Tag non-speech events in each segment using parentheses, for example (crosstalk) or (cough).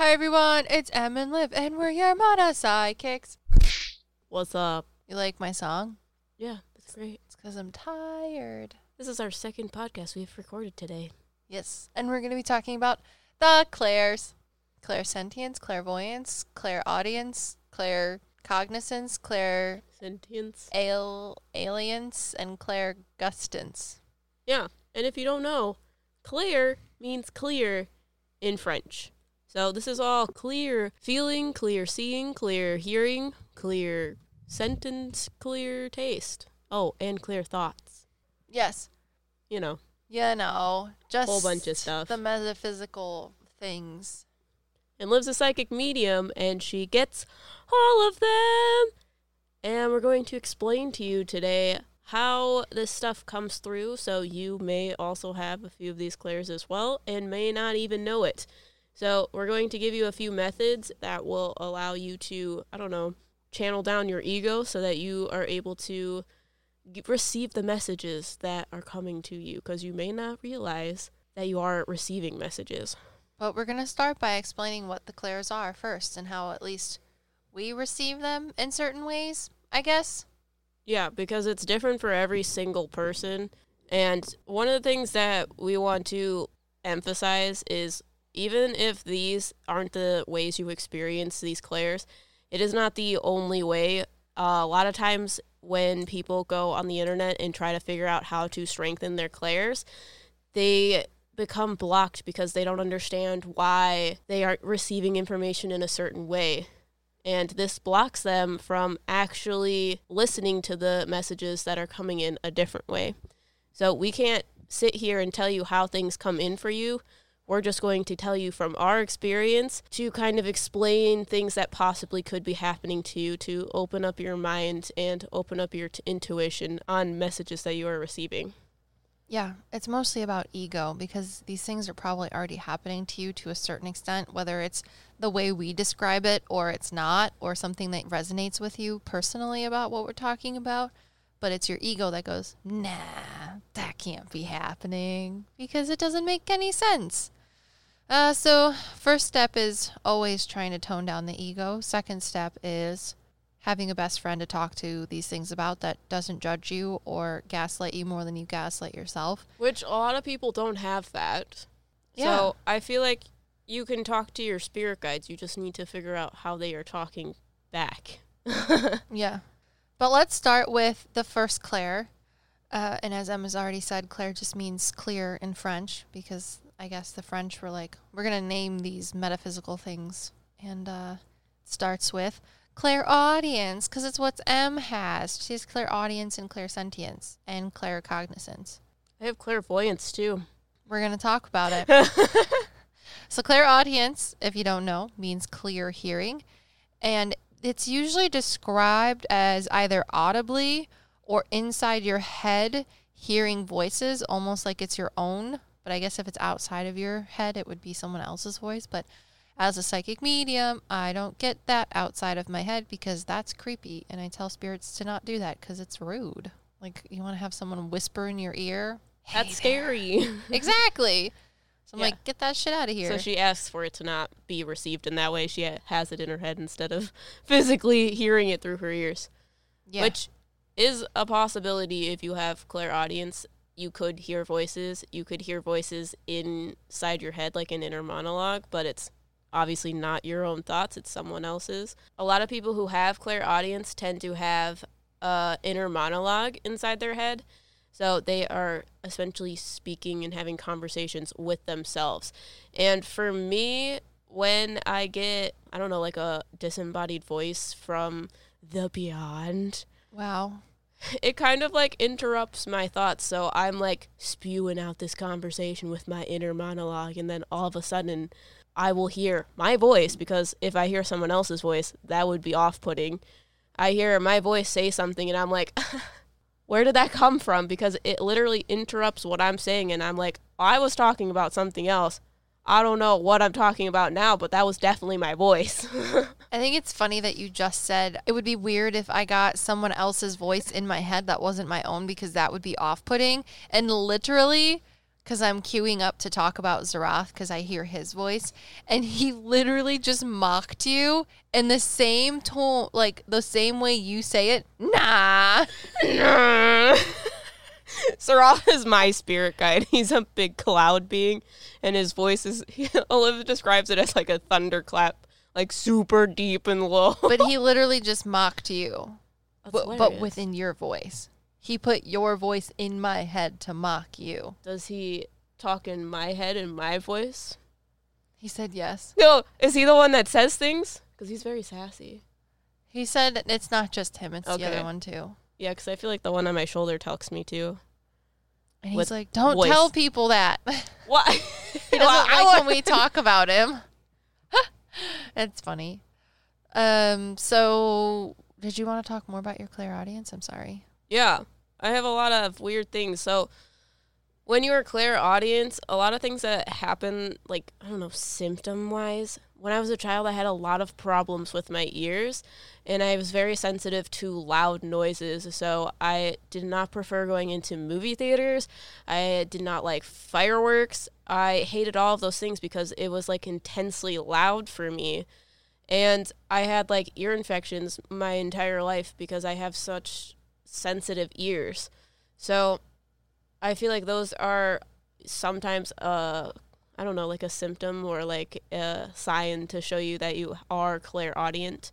Hi everyone, it's Em and Liv, and we're your Mata sidekicks. What's up? You like my song? Yeah, that's great. It's because I'm tired. This is our second podcast we've recorded today. Yes, and we're going to be talking about the clairs. Clairsentience, clairvoyance, clairaudience, claircognizance, clair Cognizance, Clair Sentience. al- alience, and clairgustance. Yeah, and if you don't know, clair means clear in French. So this is all clear feeling, clear seeing, clear hearing, clear sentence, clear taste. Oh, and clear thoughts. Yes, You know, you know, just a Whole bunch of stuff. The metaphysical things. and lives a psychic medium, and she gets all of them. And we're going to explain to you today how this stuff comes through, so you may also have a few of these clairs as well, and may not even know it. So we're going to give you a few methods that will allow you to, I don't know, channel down your ego so that you are able to g- receive the messages that are coming to you, because you may not realize that you are receiving messages. But we're going to start by explaining what the clairs are first and how at least we receive them in certain ways, I guess. Yeah, because it's different for every single person. And one of the things that we want to emphasize is even if these aren't the ways you experience these clairs, it is not the only way. Uh, a lot of times when people go on the internet and try to figure out how to strengthen their clairs, they become blocked because they don't understand why they aren't receiving information in a certain way and this blocks them from actually listening to the messages that are coming in a different way. So we can't sit here and tell you how things come in for you. We're just going to tell you from our experience to kind of explain things that possibly could be happening to you to open up your mind and open up your t- intuition on messages that you are receiving. Yeah, it's mostly about ego because these things are probably already happening to you to a certain extent, whether it's the way we describe it or it's not, or something that resonates with you personally about what we're talking about. But it's your ego that goes, nah, that can't be happening because it doesn't make any sense. Uh, so, first step is always trying to tone down the ego. Second step is having a best friend to talk to these things about that doesn't judge you or gaslight you more than you gaslight yourself. Which a lot of people don't have that. Yeah. So I feel like you can talk to your spirit guides. You just need to figure out how they are talking back. (laughs) Yeah. But let's start with the first clair. Uh, and as Emma's already said, clair just means clear in French because I guess the French were like, we're going to name these metaphysical things. And uh, it starts with clairaudience because it's what Em has. She has clairaudience and clairsentience and claircognizance. I have clairvoyance too. We're going to talk about it. (laughs) So clairaudience, if you don't know, means clear hearing, and it's usually described as either audibly or inside your head hearing voices, almost like it's your own. But I guess if it's outside of your head, it would be someone else's voice. But as a psychic medium, I don't get that outside of my head because that's creepy, and I tell spirits to not do that because it's rude. Like you want to have someone whisper in your ear. That's scary. (laughs) (laughs) Exactly. So I'm Yeah. like, get that shit out of here. so she asks for it to not be received in that way. She ha- has it in her head instead of (laughs) physically hearing it through her ears, yeah. which is a possibility if you have clairaudience. You could hear voices. You could hear voices inside your head, like an inner monologue, but it's obviously not your own thoughts. It's someone else's. A lot of people who have clairaudience tend to have uh, inner monologue inside their head, So they are essentially speaking and having conversations with themselves. And for me, when I get, I don't know, like a disembodied voice from the beyond, Wow. (laughs) it kind of like interrupts my thoughts. So I'm like spewing out this conversation with my inner monologue, and then all of a sudden, I will hear my voice because if I hear someone else's voice, that would be off putting. I hear my voice say something, and I'm like, (laughs) where did that come from? Because it literally interrupts what I'm saying, and I'm like, I was talking about something else. I don't know what I'm talking about now, but that was definitely my voice. (laughs) I think it's funny that you just said it would be weird if I got someone else's voice in my head that wasn't my own because that would be off putting. And literally, because I'm queuing up to talk about Zarath because I hear his voice, and he literally just mocked you in the same tone, like the same way you say it. Nah. (laughs) (laughs) Zarath is my spirit guide. (laughs) He's a big cloud being, and his voice is. (laughs) Olivia describes it as like a thunderclap, like super deep and low. But he literally just mocked you, but, but within your voice. He put your voice in my head to mock you. Does he talk in my head in my voice? He said yes. No, is he the one that says things? Because he's very sassy. He said it's not just him, it's the other one too. Yeah, because I feel like the one on my shoulder talks me too. And he's like, don't voice. tell people that. (laughs) What? he doesn't like when (laughs) we talk about him. (laughs) it's funny. Um, so did you want to talk more about your clairaudience? I'm sorry. Yeah, I have a lot of weird things. So when you're a Claire audience, a lot of things that happen, like I don't know, symptom wise. When I was a child, I had a lot of problems with my ears, and I was very sensitive to loud noises. So I did not prefer going into movie theaters. I did not like fireworks. I hated all of those things because it was like intensely loud for me. And I had like ear infections my entire life because I have such sensitive ears. So I feel like those are sometimes uh I don't know, like a symptom or like a sign to show you that you are clairaudient.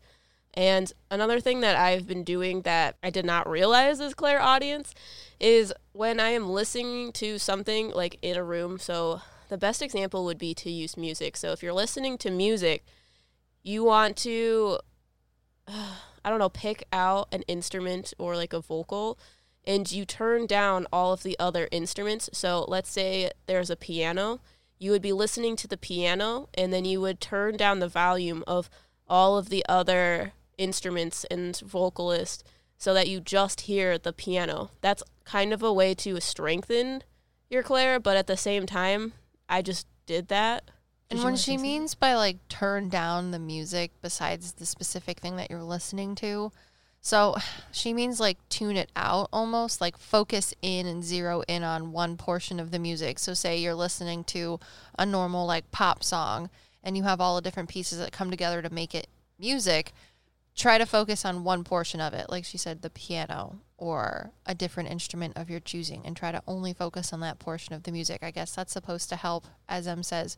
And another thing that I've been doing that I did not realize is clairaudience is when I am listening to something like in a room. So the best example would be to use music. So if you're listening to music, you want to (sighs) I don't know, pick out an instrument or like a vocal and you turn down all of the other instruments. So let's say there's a piano, you would be listening to the piano and then you would turn down the volume of all of the other instruments and vocalists so that you just hear the piano. That's kind of a way to strengthen your clair, but at the same time, I just did that. Did And when she means by like turn down the music besides the specific thing that you're listening to, so she means like tune it out almost, like focus in and zero in on one portion of the music. So say you're listening to a normal like pop song and you have all the different pieces that come together to make it music. Try to focus on one portion of it, like she said, the piano or a different instrument of your choosing, and try to only focus on that portion of the music. I guess that's supposed to help, as Em says,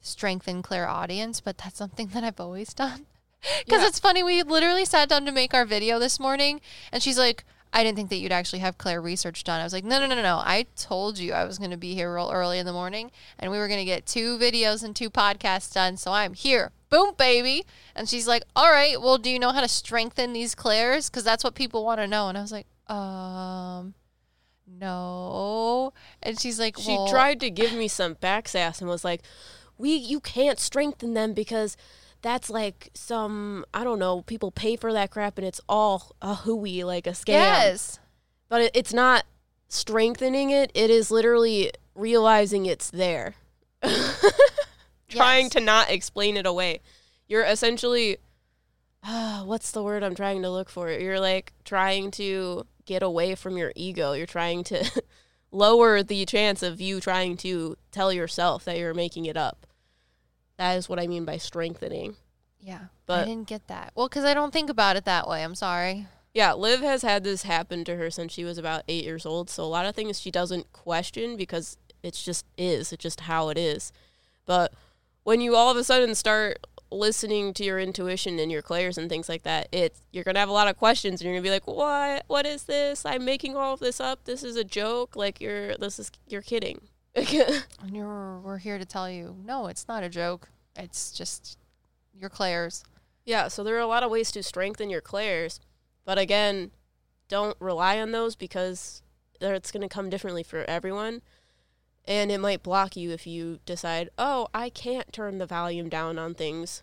strengthen clairaudience, but that's something (laughs) that I've always done. Because Yeah. it's funny, we literally sat down to make our video this morning, and she's like, I didn't think that you'd actually have clair research done. I was like, no, no, no, no, no. I told you I was going to be here real early in the morning, and we were going to get two videos and two podcasts done. So I'm here. Boom, baby. And she's like, all right, well, do you know how to strengthen these clairs? Because that's what people want to know. And I was like, um, no. And she's like, She tried to give me some back sass and was like, "We, you can't strengthen them because that's like some I don't know. People pay for that crap and it's all a hooey, like a scam. Yes. But it, it's not strengthening it. It is literally realizing it's there, (laughs) trying Yes. to not explain it away. You're essentially, ah, (sighs) what's the word I'm trying to look for? You're like trying to get away from your ego. You're trying to (laughs) lower the chance of you trying to tell yourself that you're making it up. That is what I mean by strengthening. Yeah. I didn't get that. Well, because I don't think about it that way. I'm sorry. Yeah, Liv has had this happen to her since she was about eight years old. So a lot of things she doesn't question because it's just is. It's just how it is. But when you all of a sudden start listening to your intuition and your clairs and things like that, it's you're gonna have a lot of questions and you're gonna be like, What what is this? I'm making all of this up. This is a joke. Like you're this is you're kidding. (laughs) And you're, we're here to tell you, no, it's not a joke. It's just your clairs. yeah, so there are a lot of ways to strengthen your clairs. But again, don't rely on those because it's gonna come differently for everyone. And it might block you if you decide, oh, I can't turn the volume down on things.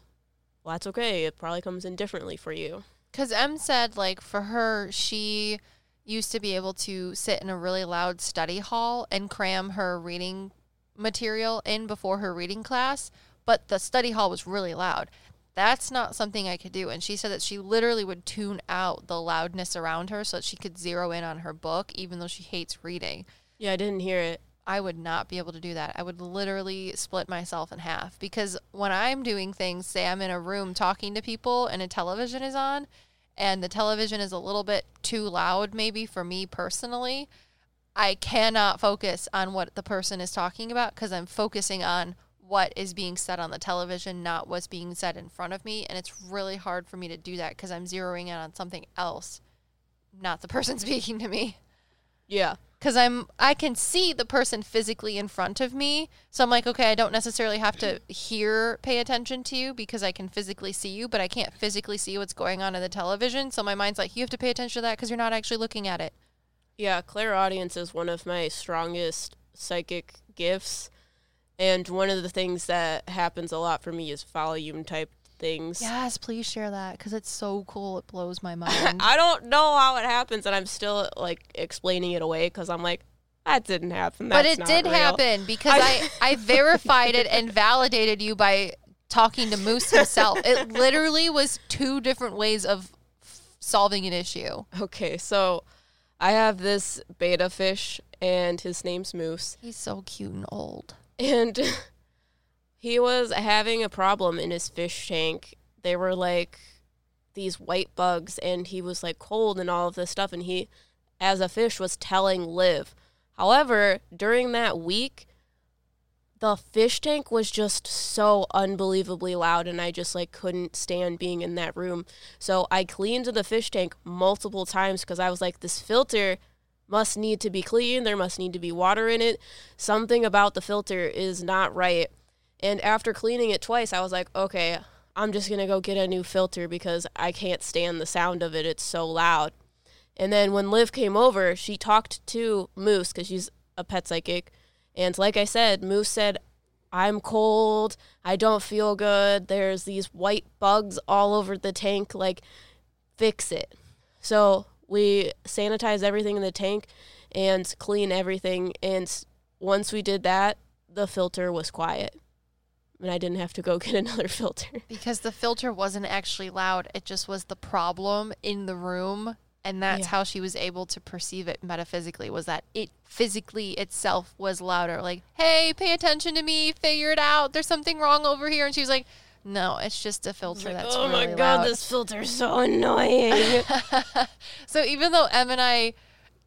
Well, that's okay. It probably comes in differently for you. Because Em said, like, for her, she used to be able to sit in a really loud study hall and cram her reading material in before her reading class, but the study hall was really loud. That's not something I could do. And she said that she literally would tune out the loudness around her so that she could zero in on her book, even though she hates reading. Yeah, I didn't hear it. I would not be able to do that. I would literally split myself in half because when I'm doing things, say I'm in a room talking to people and a television is on, and the television is a little bit too loud, maybe for me personally, I cannot focus on what the person is talking about because I'm focusing on what is being said on the television, not what's being said in front of me. And it's really hard for me to do that because I'm zeroing in on something else, not the person (laughs) speaking to me Yeah. Because I'm I can see the person physically in front of me. So I'm like, okay, I don't necessarily have to hear pay attention to you because I can physically see you, but I can't physically see what's going on in the television. So my mind's like, you have to pay attention to that because you're not actually looking at it. Yeah, clairaudience is one of my strongest psychic gifts. And one of the things that happens a lot for me is volume type things. Yes, please share that because it's so cool. It blows my (laughs) mind. I don't know how it happens, and I'm still like explaining it away because I'm like, that didn't happen. but That's it did real." happen because (laughs) I, I verified it and validated you by talking to Moose himself. It literally was two different ways of solving an issue. Okay, so I have this betta fish, and his name's Moose. He's so cute and old. and (laughs) he was having a problem in his fish tank. They were like these white bugs, and he was like cold and all of this stuff. And he, as a fish, was telling Liv. However, during that week, the fish tank was just so unbelievably loud, and I just like couldn't stand being in that room. So I cleaned the fish tank multiple times because I was like, this filter must need to be clean. There must need to be water in it. Something about the filter is not right. And after cleaning it twice, I was like, okay, I'm just going to go get a new filter because I can't stand the sound of it. It's so loud. And then when Liv came over, she talked to Moose because she's a pet psychic. And like I said, Moose said, I'm cold. I don't feel good. There's these white bugs all over the tank. Like, fix it. So we sanitize everything in the tank and clean everything. And once we did that, the filter was quiet. And I didn't have to go (laughs) get another filter. Because the filter wasn't actually loud, it just was the problem in the room. And that's Yeah. how she was able to perceive it metaphysically was that it physically itself was louder. Like, hey, pay attention to me, figure it out. There's something wrong over here. And she was like, no, it's just a filter that's oh really my god, loud. this filter's so annoying. (laughs) So even though Em and I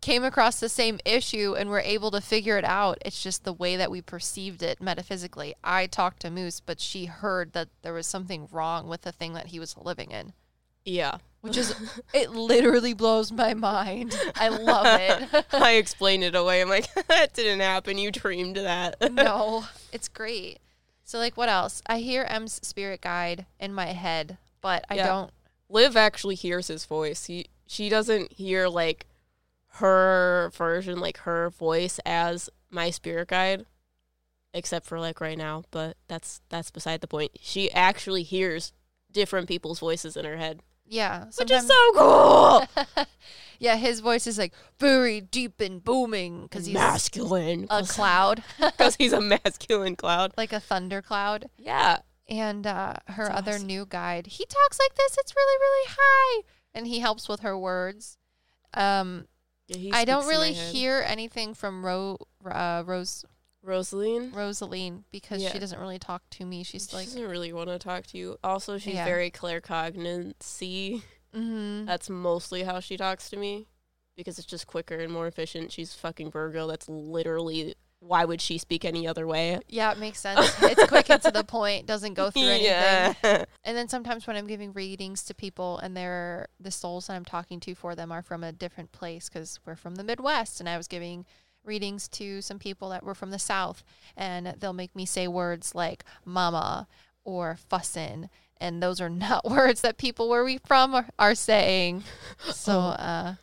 came across the same issue and were able to figure it out, it's just the way that we perceived it metaphysically. I talked to Moose, but she heard that there was something wrong with the thing that he was living in, yeah. which is it literally blows my mind. I love it. (laughs) I explained it away. I'm like, (laughs) that didn't happen. You dreamed that. (laughs) no, it's great. So like what else? I hear Em's spirit guide in my head, but I Yeah. don't Liv actually hears his voice. He she doesn't hear like her version, like her voice as my spirit guide, except for like right now. But that's that's beside the point. She actually hears different people's voices in her head, yeah, which is so cool. (laughs) Yeah, his voice is like very deep and booming because he's masculine, a cloud, (laughs) because he's a masculine cloud. like a thunder cloud. Yeah, And uh, her That's other awesome. new guide, he talks like this. It's really, really high, and he helps with her words. Um, Yeah, I don't speaks in my really hear anything from Ro- uh, Rose Rosaline. Rosaline because Yeah. she doesn't really talk to me. She's She like, doesn't really want to talk to you. Also, she's Yeah. very claircognancy. mm-hmm. That's mostly how she talks to me because it's just quicker and more efficient. She's fucking Virgo. That's literally why would she speak any other way? Yeah, it makes sense. It's quick and to the point, doesn't go through (laughs) anything. Yeah. (laughs) And then sometimes when I'm giving readings to people and they're the souls that I'm talking to for them are from a different place because we're from the Midwest and I was giving readings to some people that were from the South and they'll make me say words like mama or fussin' and those are (laughs) not words that people where we from are, are saying. So, uh,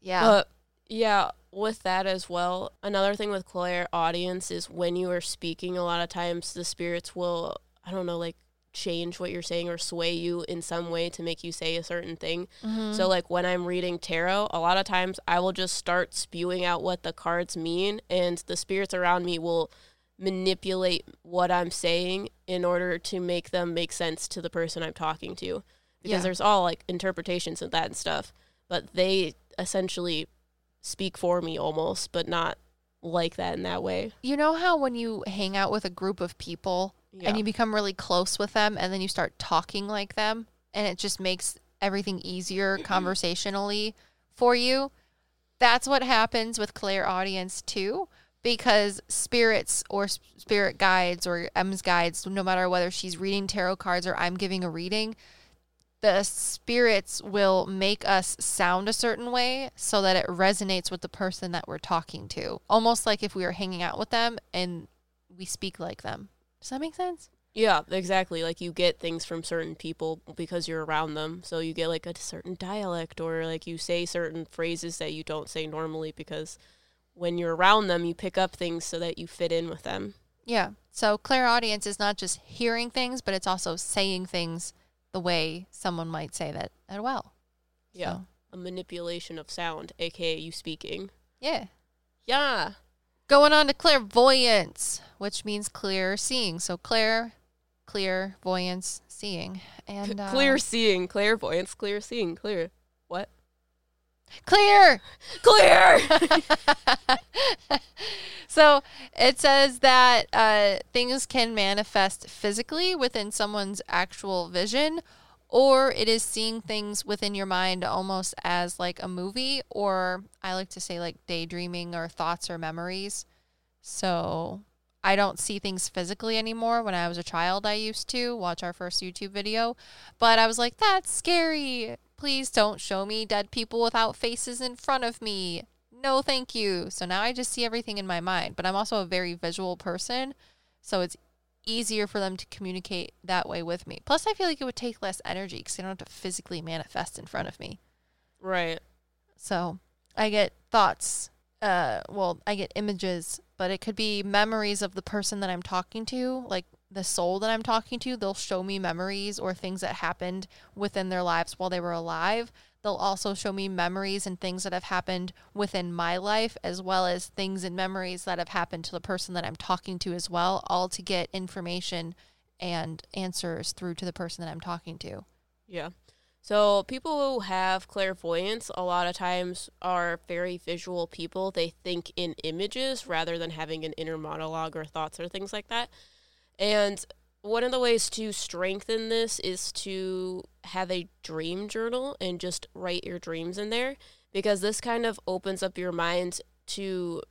yeah. But yeah, with that as well, another thing with clairaudience is when you are speaking, a lot of times the spirits will, I don't know, like change what you're saying or sway you in some way to make you say a certain thing. Mm-hmm. So, like when I'm reading tarot, a lot of times I will just start spewing out what the cards mean, and the spirits around me will manipulate what I'm saying in order to make them make sense to the person I'm talking to. Because Yeah. there's all like interpretations of that and stuff, but they essentially speak for me almost, but not like that in that way. you know how when you hang out with a group of people Yeah. and you become really close with them and then you start talking like them and it just makes everything easier mm-hmm. conversationally for you that's what happens with clairaudience too because spirits or spirit guides or m's guides no matter whether she's reading tarot cards or i'm giving a reading the spirits will make us sound a certain way so that it resonates with the person that we're talking to almost like if we were hanging out with them and we speak like them does that make sense Yeah, exactly. Like you get things from certain people because you're around them. So you get like a certain dialect or like you say certain phrases that you don't say normally because when you're around them, you pick up things so that you fit in with them. Yeah. So clairaudience is not just hearing things, but it's also saying things the way someone might say that as well. Yeah. So, A manipulation of sound, aka you speaking. yeah. Yeah. Going on to clairvoyance, which means clear seeing. So clair, clear voyance, seeing, and (laughs) uh, clear seeing, clairvoyance, clear seeing, clear. What? Clear. Clear! (laughs) so it says that uh, things can manifest physically within someone's actual vision, or it is seeing things within your mind almost as like a movie, or I like to say like daydreaming or thoughts or memories. So I don't see things physically anymore. When I was a child, I used to watch our first YouTube video, but I was like, that's scary. Please don't show me dead people without faces in front of me. No, thank you. So now I just see everything in my mind, but I'm also a very visual person. So it's easier for them to communicate that way with me. Plus, I feel like it would take less energy because they don't have to physically manifest in front of me. right. So I get thoughts. Uh, well, I get images, but it could be memories of the person that I'm talking to, like the soul that I'm talking to. They'll show me memories or things that happened within their lives while they were alive. They'll also show me memories and things that have happened within my life, as well as things and memories that have happened to the person that I'm talking to as well, all to get information and answers through to the person that I'm talking to. Yeah. So people who have clairvoyance a lot of times are very visual people. They think in images rather than having an inner monologue or thoughts or things like that. And one of the ways to strengthen this is to have a dream journal and just write your dreams in there because this kind of opens up your mind to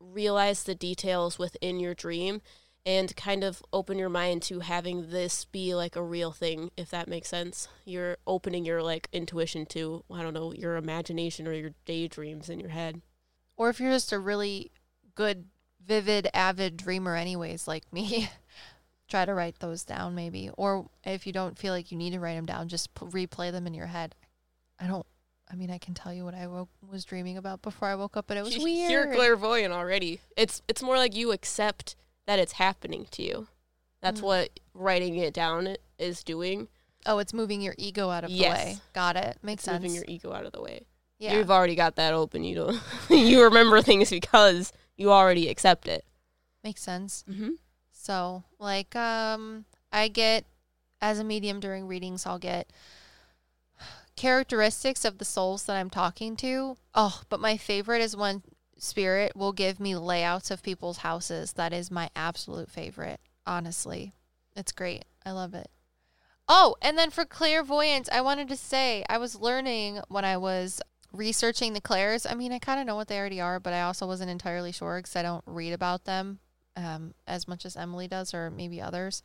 realize the details within your dream and kind of open your mind to having this be like a real thing if that makes sense you're opening your like intuition to i don't know your imagination or your daydreams in your head or if you're just a really good, vivid, avid dreamer, anyways, like me, (laughs) try to write those down maybe. Or if you don't feel like you need to write them down, just p- replay them in your head. I don't. I mean, I can tell you what I woke, was dreaming about before I woke up, but it was (laughs) weird. you're clairvoyant already it's it's more like you accept that it's happening to you that's Mm. what writing it down is doing oh, it's moving your ego out of the way. Got it. Makes it's sense. moving your ego out of the way yeah. you've already got that open you don't (laughs) you remember things because you already accept it Makes sense. mm-hmm. So, like, um, I get as a medium during readings, I'll get (sighs) characteristics of the souls that I'm talking to. Oh, but my favorite is when spirit will give me layouts of people's houses. That is my absolute favorite. Honestly, it's great. I love it. Oh, and then for clairvoyance, I wanted to say I was learning when I was researching the clairs, I mean, I kind of know what they already are, but I also wasn't entirely sure because I don't read about them um, as much as Emily does, or maybe others.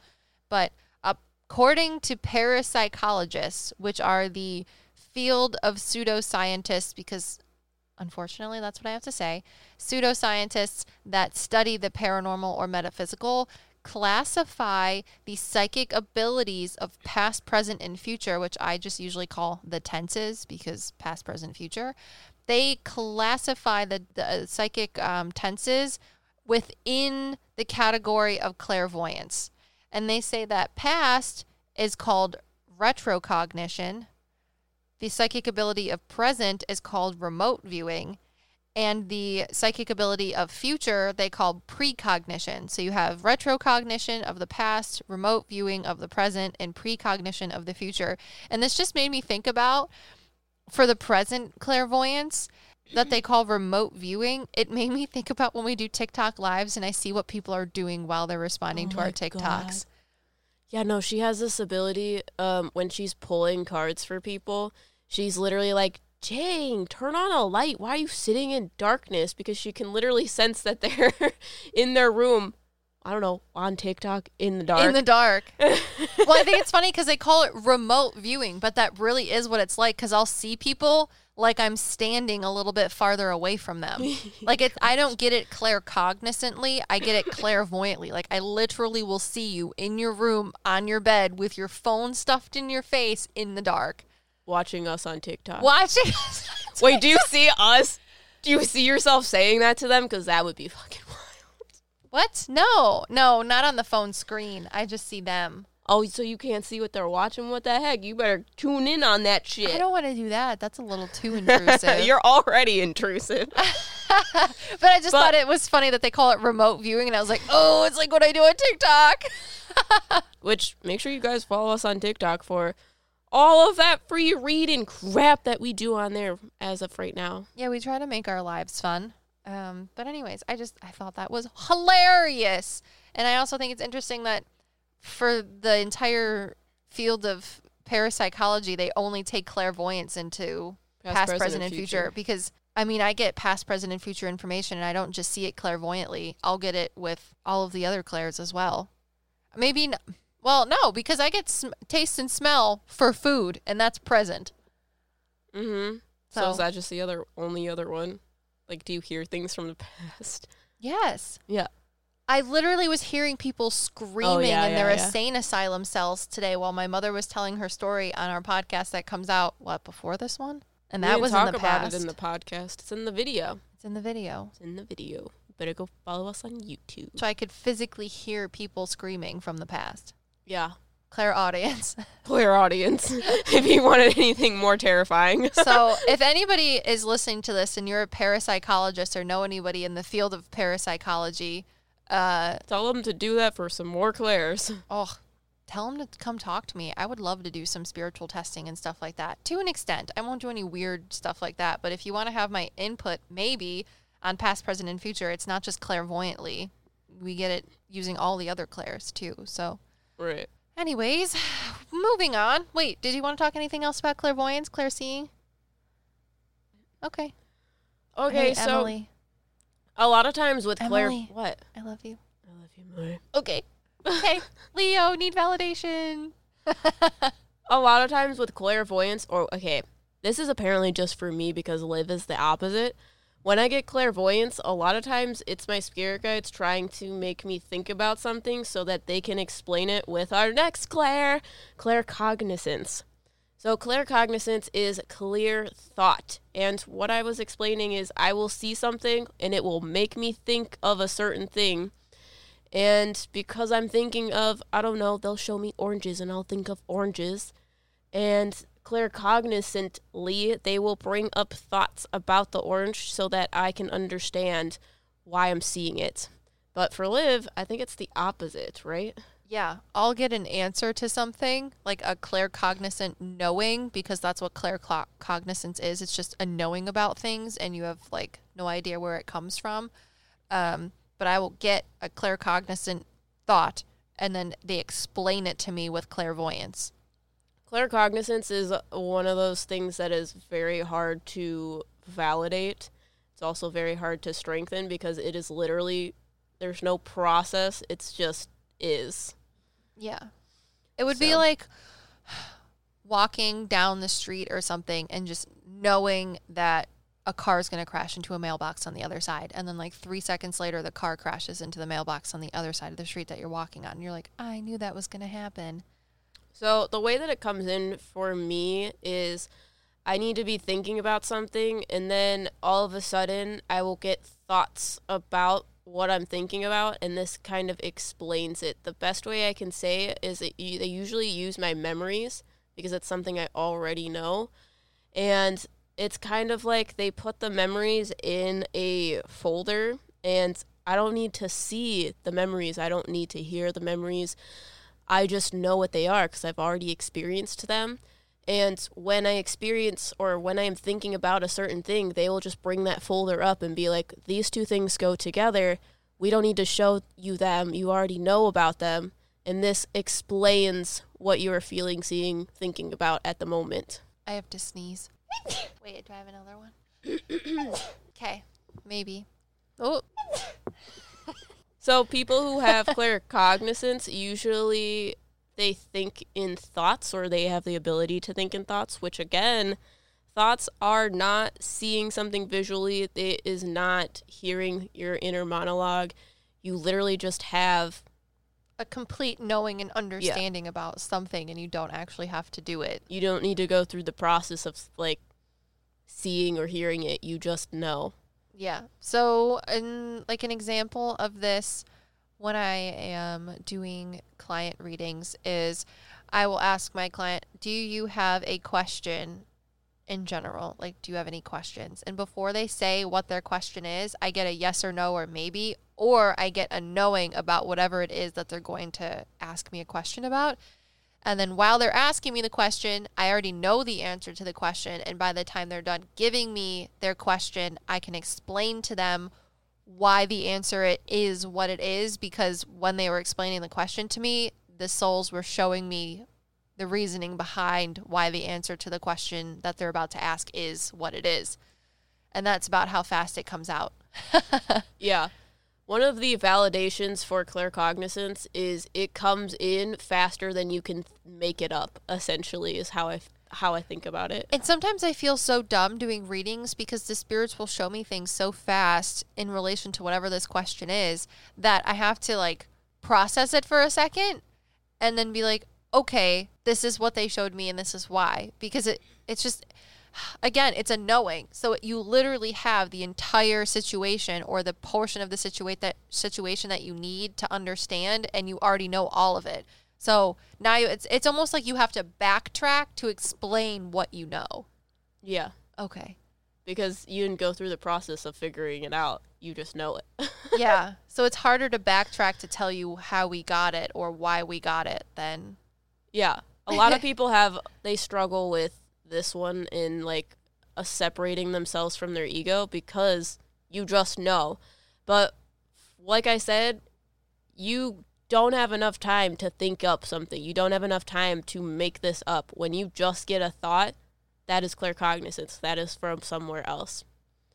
But according to parapsychologists, which are the field of pseudoscientists, because unfortunately that's what I have to say, pseudoscientists that study the paranormal or metaphysical classify the psychic abilities of past, present, and future, which I just usually call the tenses because past, present, future. They classify the, the psychic um, tenses within the category of clairvoyance. And they say that past is called retrocognition, the psychic ability of present is called remote viewing, and the psychic ability of future they call precognition. So you have retrocognition of the past, remote viewing of the present, and precognition of the future. And this just made me think about for the present clairvoyance that they call remote viewing, it made me think about when we do TikTok lives and I see what people are doing while they're responding Oh to our TikToks. God. Yeah, no, she has this ability um, when she's pulling cards for people. She's literally like, Jane, turn on a light. Why are you sitting in darkness? Because she can literally sense that they're (laughs) in their room. I don't know, on TikTok in the dark. In the dark. (laughs) well, I think it's funny because they call it remote viewing, but that really is what it's like because I'll see people like I'm standing a little bit farther away from them. (laughs) like it, I don't get it claircognizantly. I get it clairvoyantly. Like I literally will see you in your room on your bed with your phone stuffed in your face in the dark, watching us on TikTok. watching. (laughs) Wait, do you see us? Do you see yourself saying that to them? Because that would be fucking wild. what? No, no, not on the phone screen. I just see them. Oh, so you can't see what they're watching? What the heck? You better tune in on that shit. I don't want to do that. That's a little too (laughs) intrusive. You're already intrusive. (laughs) But I just But- thought it was funny that they call it remote viewing, and I was like, oh, it's like what I do on TikTok. Which make sure you guys follow us on TikTok for all of that free reading crap that we do on there as of right now. Yeah, we try to make our lives fun. Um, but anyways, I just I thought that was hilarious, and I also think it's interesting that for the entire field of parapsychology, they only take clairvoyance into past, present, and future. because I mean, I get past, present, and future information, and I don't just see it clairvoyantly. I'll get it with all of the other clairs as well. Maybe, n- well, no, because I get sm- taste and smell for food, and that's present. Mm-hmm. So, So- is that just the other only other one? Like, do you hear things from the (laughs) past? Yes. Yeah. I literally was hearing people screaming yeah, in their yeah, insane asylum cells today while my mother was telling her story on our podcast that comes out what before this one, and We that was talk in the about past. it in the podcast. It's in the video. it's in the video, It's in the video. You better go follow us on YouTube. so I could physically hear people screaming from the past. Yeah. Claire audience. Clear audience. (laughs) (laughs) if you wanted anything more terrifying. (laughs) so if anybody is listening to this and you're a parapsychologist or know anybody in the field of parapsychology, uh, Tell them to do that for some more clairs. oh, tell them to come talk to me. I would love to do some spiritual testing and stuff like that to an extent. I won't do any weird stuff like that, but if you want to have my input, maybe on past, present, and future, it's not just clairvoyantly. We get it using all the other clairs too. So, Right. anyways, moving on. Wait, did you want to talk anything else about clairvoyance, clairseeing? Okay. Okay, Hey, so Emily, a lot of times with Claire, Emily. what? I love you. I love you more. Okay. (laughs) Okay. Leo, need validation. (laughs) A lot of times with clairvoyance, or okay, this is apparently just for me because Liv is the opposite. When I get clairvoyance, a lot of times it's my spirit guides trying to make me think about something so that they can explain it with our next clair, claircognizance. So claircognizance is clear thought. And what I was explaining is I will see something and it will make me think of a certain thing. And because I'm thinking of, I don't know, they'll show me oranges and I'll think of oranges. And claircognizantly, they will bring up thoughts about the orange so that I can understand why I'm seeing it. But for Liv, I think it's the opposite, right? Yeah, I'll get an answer to something like a claircognizant knowing because that's what claircognizance is. It's just a knowing about things and you have like no idea where it comes from. Um, but I will get a claircognizant thought and then they explain it to me with clairvoyance. Claircognizance is one of those things that is very hard to validate. It's also very hard to strengthen because it is literally there's no process. It's just is. Yeah. It would be like walking down the street or something and just knowing that a car is going to crash into a mailbox on the other side. And then, like, three seconds later, the car crashes into the mailbox on the other side of the street that you're walking on. And you're like, I knew that was going to happen. So the way that it comes in for me is I need to be thinking about something and then all of a sudden I will get thoughts about what I'm thinking about and this kind of explains it. The best way I can say it is that you, they usually use my memories because it's something I already know. And it's kind of like they put the memories in a folder and I don't need to see the memories. I don't need to hear the memories. I just know what they are because I've already experienced them. And when I experience or when I am thinking about a certain thing, they will just bring that folder up and be like, these two things go together. We don't need to show you them. You already know about them. And this explains what you are feeling, seeing, thinking about at the moment. I have to sneeze. (coughs) Wait, do I have another one? (coughs) (coughs) Okay, maybe. Oh, So people who have (laughs) claircognizance usually they think in thoughts or they have the ability to think in thoughts, which again, thoughts are not seeing something visually. It is not hearing your inner monologue. You literally just have a complete knowing and understanding about something, and you don't actually have to do it. you don't need to go through the process of like seeing or hearing it. You just know. Yeah. So, in like an example of this, when I am doing client readings, is I will ask my client, "Do you have a question in general? Like, do you have any questions?" And before they say what their question is, I get a yes or no or maybe, or I get a knowing about whatever it is that they're going to ask me a question about. And then while they're asking me the question, I already know the answer to the question. And by the time they're done giving me their question, I can explain to them why the answer it is what it is. Because when they were explaining the question to me, the souls were showing me the reasoning behind why the answer to the question that they're about to ask is what it is. And that's about how fast it comes out. (laughs) Yeah. One of the validations for claircognizance is it comes in faster than you can make it up. Essentially, is how I how I think about it. And sometimes I feel so dumb doing readings because the spirits will show me things so fast in relation to whatever this question is that I have to like process it for a second and then be like, okay, this is what they showed me and this is why. Because it it's just again, it's a knowing. So you literally have the entire situation or the portion of the situa- that situation that you need to understand and you already know all of it. So now you, it's it's almost like you have to backtrack to explain what you know. Yeah, Okay. because you didn't go through the process of figuring it out. You just know it. (laughs) Yeah. so it's harder to backtrack to tell you how we got it or why we got it than yeah, a lot of people have they struggle with this one in like a separating themselves from their ego because you just know. But like I said, you don't have enough time to think up something. You don't have enough time to make this up. When you just get a thought, that is claircognizance. That is from somewhere else.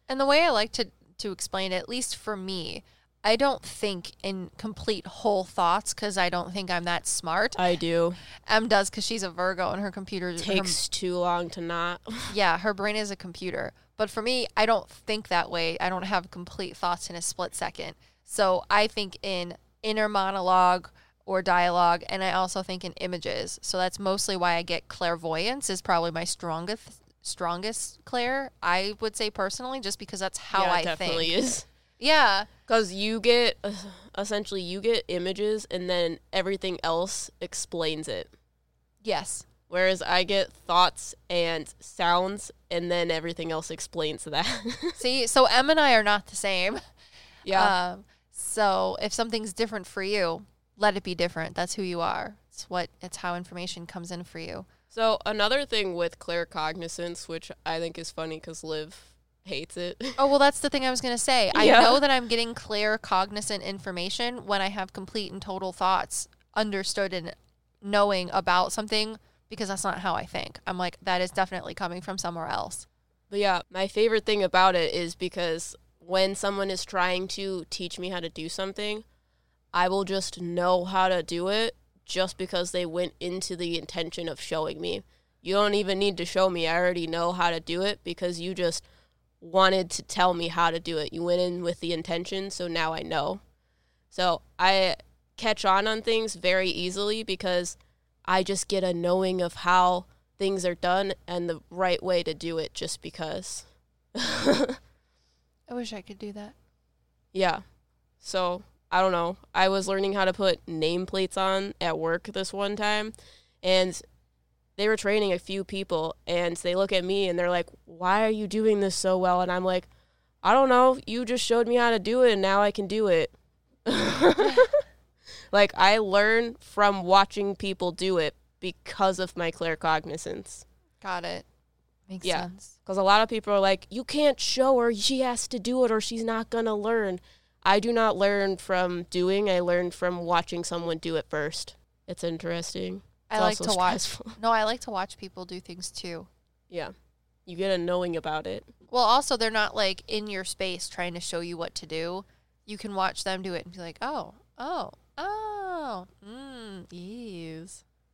And the way I like to to explain it, at least for me, I don't think in complete whole thoughts because I don't think I'm that smart. I do. Em does because she's a Virgo and her computer her- Takes too long to not. (laughs) yeah, her brain is a computer. But for me, I don't think that way. I don't have complete thoughts in a split second. So I think in inner monologue or dialogue, and I also think in images. So that's mostly why I get clairvoyance is probably my strongest strongest clair. I would say personally, just because that's how yeah, I think. is. Yeah, Because you get, uh, essentially, you get images and then everything else explains it. yes, Whereas I get thoughts and sounds and then everything else explains (laughs) that. See, so Em and I are not the same. yeah. Um, so if something's different for you, let it be different. That's who you are. It's what it's how information comes in for you. so another thing with claircognizance, which I think is funny because Liv hates it. (laughs) Oh well, that's the thing I was gonna say. I know that I'm getting claircognizant information when I have complete and total thoughts understood and knowing about something because that's not how I think. I'm like, that is definitely coming from somewhere else. But yeah, my favorite thing about it is because when someone is trying to teach me how to do something, I will just know how to do it just because they went into the intention of showing me. You don't even need to show me. I already know how to do it because you just wanted to tell me how to do it. You went in with the intention, so now I know. So I catch on on things very easily because I just get a knowing of how things are done and the right way to do it just because. I wish I could do that. Yeah. So I don't know. I was learning how to put nameplates on at work this one time, and they were training a few people, and they look at me and they're like, "Why are you doing this so well?" And I'm like, "I don't know. You just showed me how to do it, and now I can do it." (laughs) like I learn from watching people do it because of my claircognizance. Got it. Makes Yeah. sense. Because a lot of people are like, you can't show her, she has to do it or she's not going to learn. I do not learn from doing, I learn from watching someone do it first. It's interesting. I like to watch. No, I like to watch people do things too. Yeah. You get a knowing about it. Well, also they're not like in your space trying to show you what to do. You can watch them do it and be like, "Oh, oh, oh, mm, yes."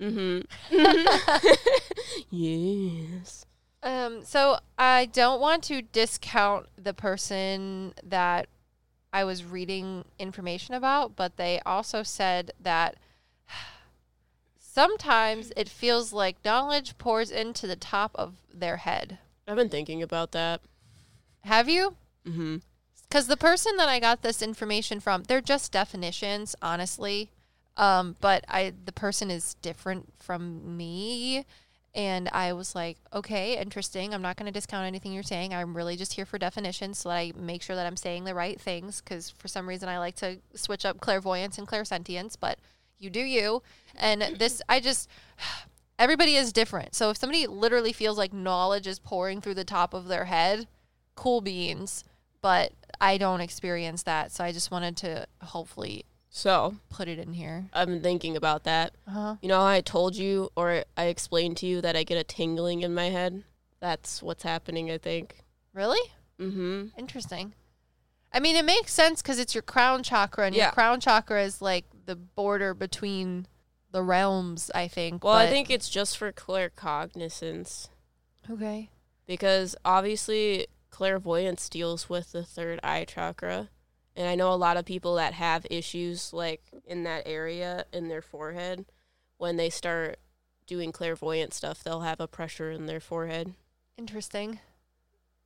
Mm-hmm. (laughs) yes. Um, so I don't want to discount the person that I was reading information about, but they also said that sometimes it feels like knowledge pours into the top of their head. I've been thinking about that. Have you? Mm-hmm. Because the person that I got this information from, they're just definitions, honestly. Um, but I, the person is different from me, and I was like, okay, interesting. I'm not going to discount anything you're saying. I'm really just here for definitions, so that I make sure that I'm saying the right things. Because for some reason, I like to switch up clairvoyance and clairsentience, but you do you. And (clears throat) this, I just. (sighs) Everybody is different. So if somebody literally feels like knowledge is pouring through the top of their head, cool beans but I don't experience that. So I just wanted to hopefully So put it in here. I've been thinking about that. Uh-huh. You know I told you or I explained to you that I get a tingling in my head? That's what's happening, I think. Really? Mm-hmm. Interesting. I mean, it makes sense because it's your crown chakra, and Yeah. your crown chakra is like the border between the realms, I think. Well, I think it's just for claircognizance. Okay. because obviously clairvoyance deals with the third eye chakra and i know a lot of people that have issues like in that area in their forehead when they start doing clairvoyant stuff they'll have a pressure in their forehead Interesting.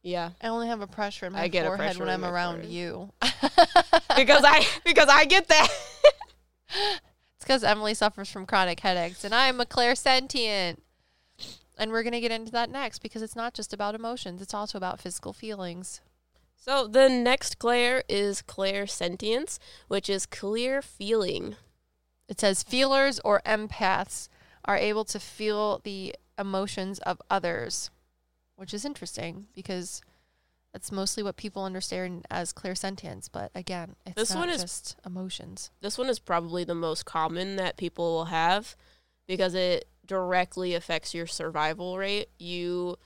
yeah I only have a pressure in my I get a forehead when I'm around forehead. you. (laughs) (laughs) because i because i get that It's because Emily suffers from chronic headaches, and I'm a clairsentient. And we're going to get into that next because it's not just about emotions, it's also about physical feelings. So the next clair is clairsentience which is clear feeling It says feelers or empaths are able to feel the emotions of others, which is interesting because that's mostly what people understand as clairsentience. But again, it's This not one is- just emotions. this one is probably the most common that people will have because it directly affects your survival rate. You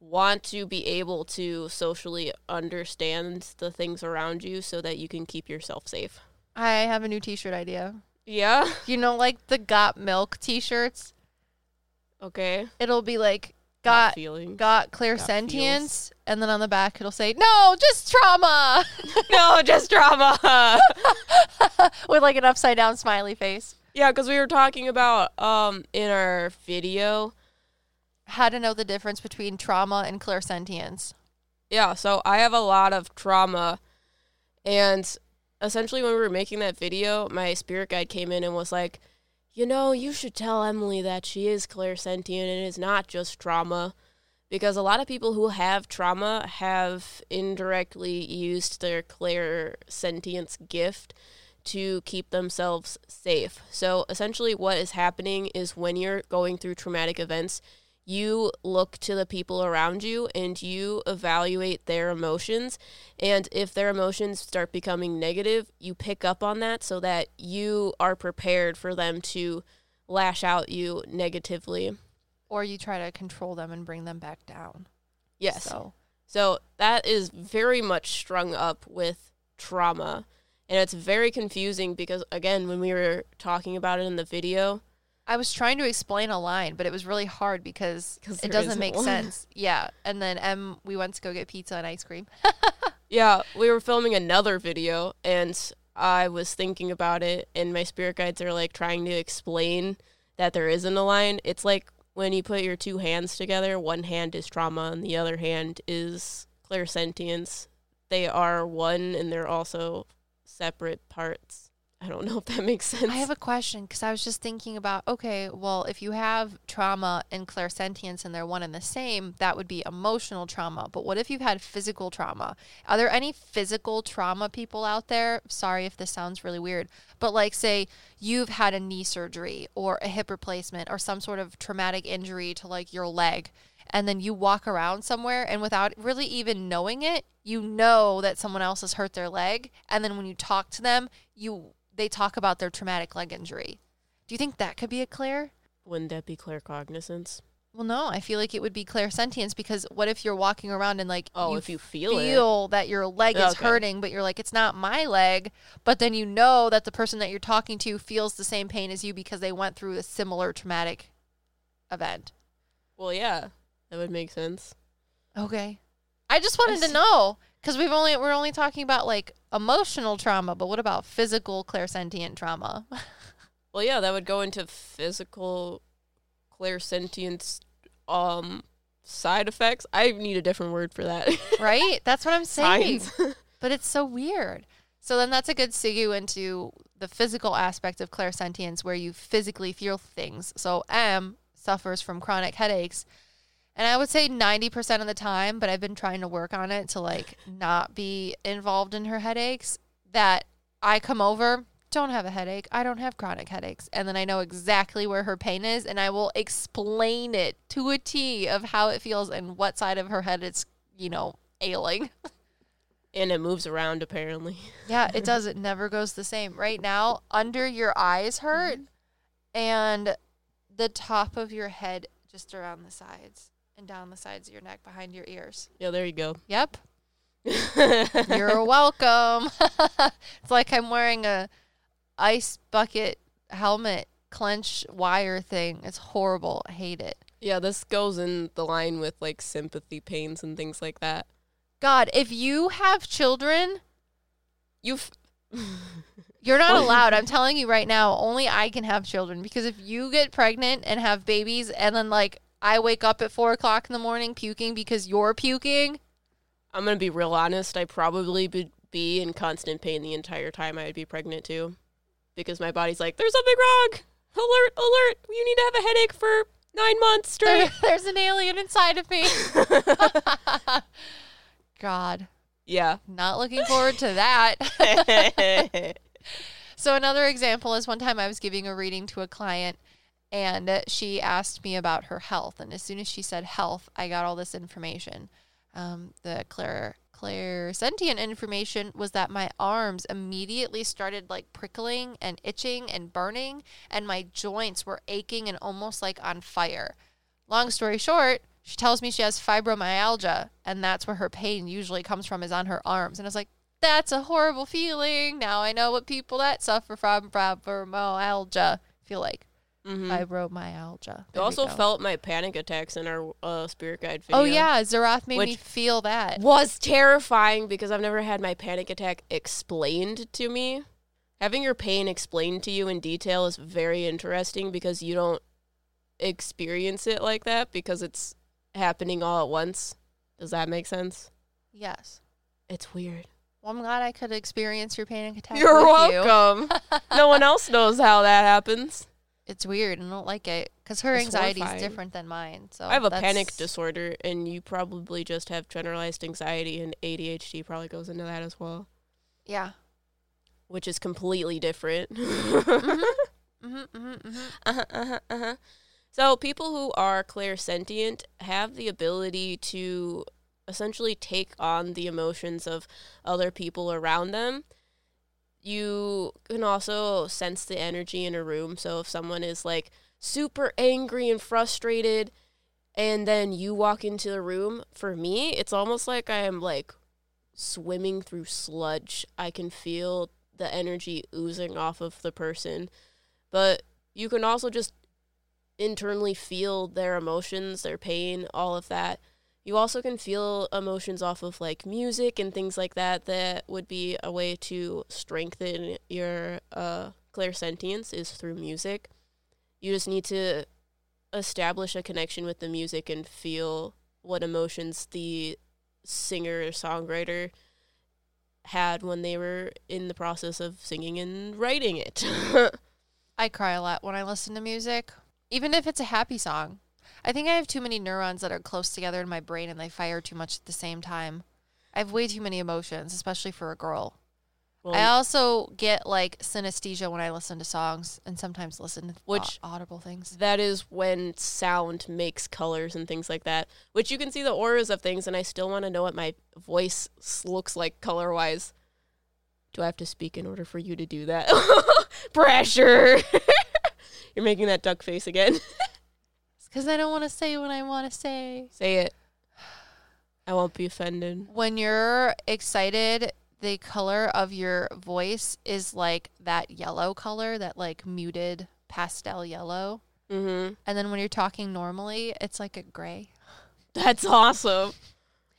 want to be able to socially understand the things around you so that you can keep yourself safe. I have a new T-shirt idea. Yeah. (laughs) You know, like the Got Milk T-shirts. Okay. It'll be like Got got got clairsentience, and then on the back it'll say no, just trauma, (laughs) no, just trauma. (laughs) with like an upside down smiley face. yeah, because we were talking about um in our video. How to know the difference between trauma and clairsentience. Yeah, so I have a lot of trauma and essentially when we were making that video, my spirit guide came in and was like, you know, you should tell Emily that she is clairsentient and it's not just trauma. Because a lot of people who have trauma have indirectly used their clairsentience gift to keep themselves safe. So essentially, what is happening is when you're going through traumatic events, you look to the people around you and you evaluate their emotions. And if their emotions start becoming negative, you pick up on that so that you are prepared for them to lash out you negatively. Or you try to control them and bring them back down. Yes. So So that is very much strung up with trauma. And it's very confusing because, again, when we were talking about it in the video, I was trying to explain a line, but it was really hard because it doesn't make one. sense. (laughs) Yeah. And then Em, we went to go get pizza and ice cream. (laughs) yeah, we were filming another video and I was thinking about it, and my spirit guides are like trying to explain that there isn't a line. It's like when you put your two hands together, one hand is trauma and the other hand is clairsentience. They are one and they're also separate parts. I don't know if that makes sense. I have a question because I was just thinking about okay, well, if you have trauma and clairsentience and they're one and the same, that would be emotional trauma. But what if you've had physical trauma? Are there any physical trauma people out there? Sorry if this sounds really weird, but like, say you've had a knee surgery or a hip replacement or some sort of traumatic injury to like your leg. And then you walk around somewhere and without really even knowing it, you know that someone else has hurt their leg. And then when you talk to them, you they talk about their traumatic leg injury. Do you think that could be a clear? Wouldn't that be claircognizance? Well, no, I feel like it would be clairsentience because what if you're walking around and like Oh, you if you feel, feel that your leg is Okay. hurting, but you're like, it's not my leg. But then you know that the person that you're talking to feels the same pain as you because they went through a similar traumatic event. Well, yeah, that would make sense. Okay. I just wanted I to know because we've only we're only talking about like emotional trauma, but what about physical clairsentient trauma? (laughs) Well, yeah, that would go into physical clairsentience um side effects. I need a different word for that. (laughs) right? That's what I'm saying. (laughs) But it's so weird. So then that's a good segue into the physical aspect of clairsentience where you physically feel things. So Em suffers from chronic headaches. And I would say 90% of the time, but I've been trying to work on it to like not be involved in her headaches, that I come over, don't have a headache. I don't have chronic headaches. And then I know exactly where her pain is and I will explain it to a T of how it feels and what side of her head it's, you know, ailing. (laughs) and it moves around apparently. Yeah, it does. (laughs) It never goes the same. Right now, under your eyes hurt mm-hmm. and the top of your head just around the sides and down the sides of your neck behind your ears. Yeah, there you go. Yep. (laughs) You're welcome. (laughs) it's like I'm wearing a ice bucket helmet clench wire thing. It's horrible. I hate it. yeah, this goes in the line with like sympathy pains and things like that. God, if you have children, You've (laughs) You're not allowed. I'm telling you right now, only I can have children because if you get pregnant and have babies and then like I wake up at four o'clock in the morning puking because you're puking, I'm gonna be real honest. I probably would be in constant pain the entire time I'd be pregnant too, because my body's like, "There's something wrong. Alert! Alert! You need to have a headache for nine months there, straight." (laughs) there's an alien inside of me. (laughs) God, yeah. not looking forward to that. (laughs) So another example is one time I was giving a reading to a client and she asked me about her health. And as soon as she said health, I got all this information. Um, the Claire Claire sentient information was that my arms immediately started like prickling and itching and burning, and my joints were aching and almost like on fire. Long story short, she tells me she has fibromyalgia, and that's where her pain usually comes from is on her arms. And I was like, that's a horrible feeling. Now I know what people that suffer from fibromyalgia feel like. Hmm Fibromyalgia. I There we also felt my panic attacks in our uh, spirit guide video. Oh yeah, Zarath made me feel that. was terrifying because I've never had my panic attack explained to me. Having your pain explained to you in detail is very interesting because you don't experience it like that because it's happening all at once. Does that make sense? Yes. It's weird. Well, I'm glad I could experience your panic attack. You're with you. welcome. (laughs) no one else knows how that happens. It's weird and I don't like it because her It's anxiety is different than mine. So I have a panic disorder, and you probably just have generalized anxiety, and ADHD probably goes into that as well, Yeah. which is completely different. (laughs) Mm-hmm, mm-hmm, mm-hmm. Uh-huh, uh-huh, uh-huh. So people who are clairsentient have the ability to essentially take on the emotions of other people around them. You can also sense the energy in a room. So if someone is like super angry and frustrated and then you walk into the room, for me, it's almost like I am like swimming through sludge. I can feel the energy oozing off of the person. But you can also just internally feel their emotions, their pain, all of that. You also can feel emotions off of like music and things like that. That would be a way to strengthen your uh, clairsentience is through music. You just need to establish a connection with the music and feel what emotions the singer or songwriter had when they were in the process of singing and writing it. (laughs) I cry a lot when I listen to music, even if it's a happy song. I think I have too many neurons that are close together in my brain and they fire too much at the same time. I have way too many emotions, especially for a girl. well, I also get like synesthesia when I listen to songs and sometimes listen to Which- au- audible things. that is when sound makes colors and things like that, which you can see the auras of things, and I still want to know what my voice looks like color wise. Do I have to speak in order for you to do that? (laughs) Pressure! (laughs) You're making that duck face again. (laughs) Because I don't want to say what I want to say. Say it. I won't be offended. When you're excited, the color of your voice is like that yellow color, that like muted pastel yellow. Mm-hmm. And then when you're talking normally, it's like a gray. (laughs) That's awesome. (laughs)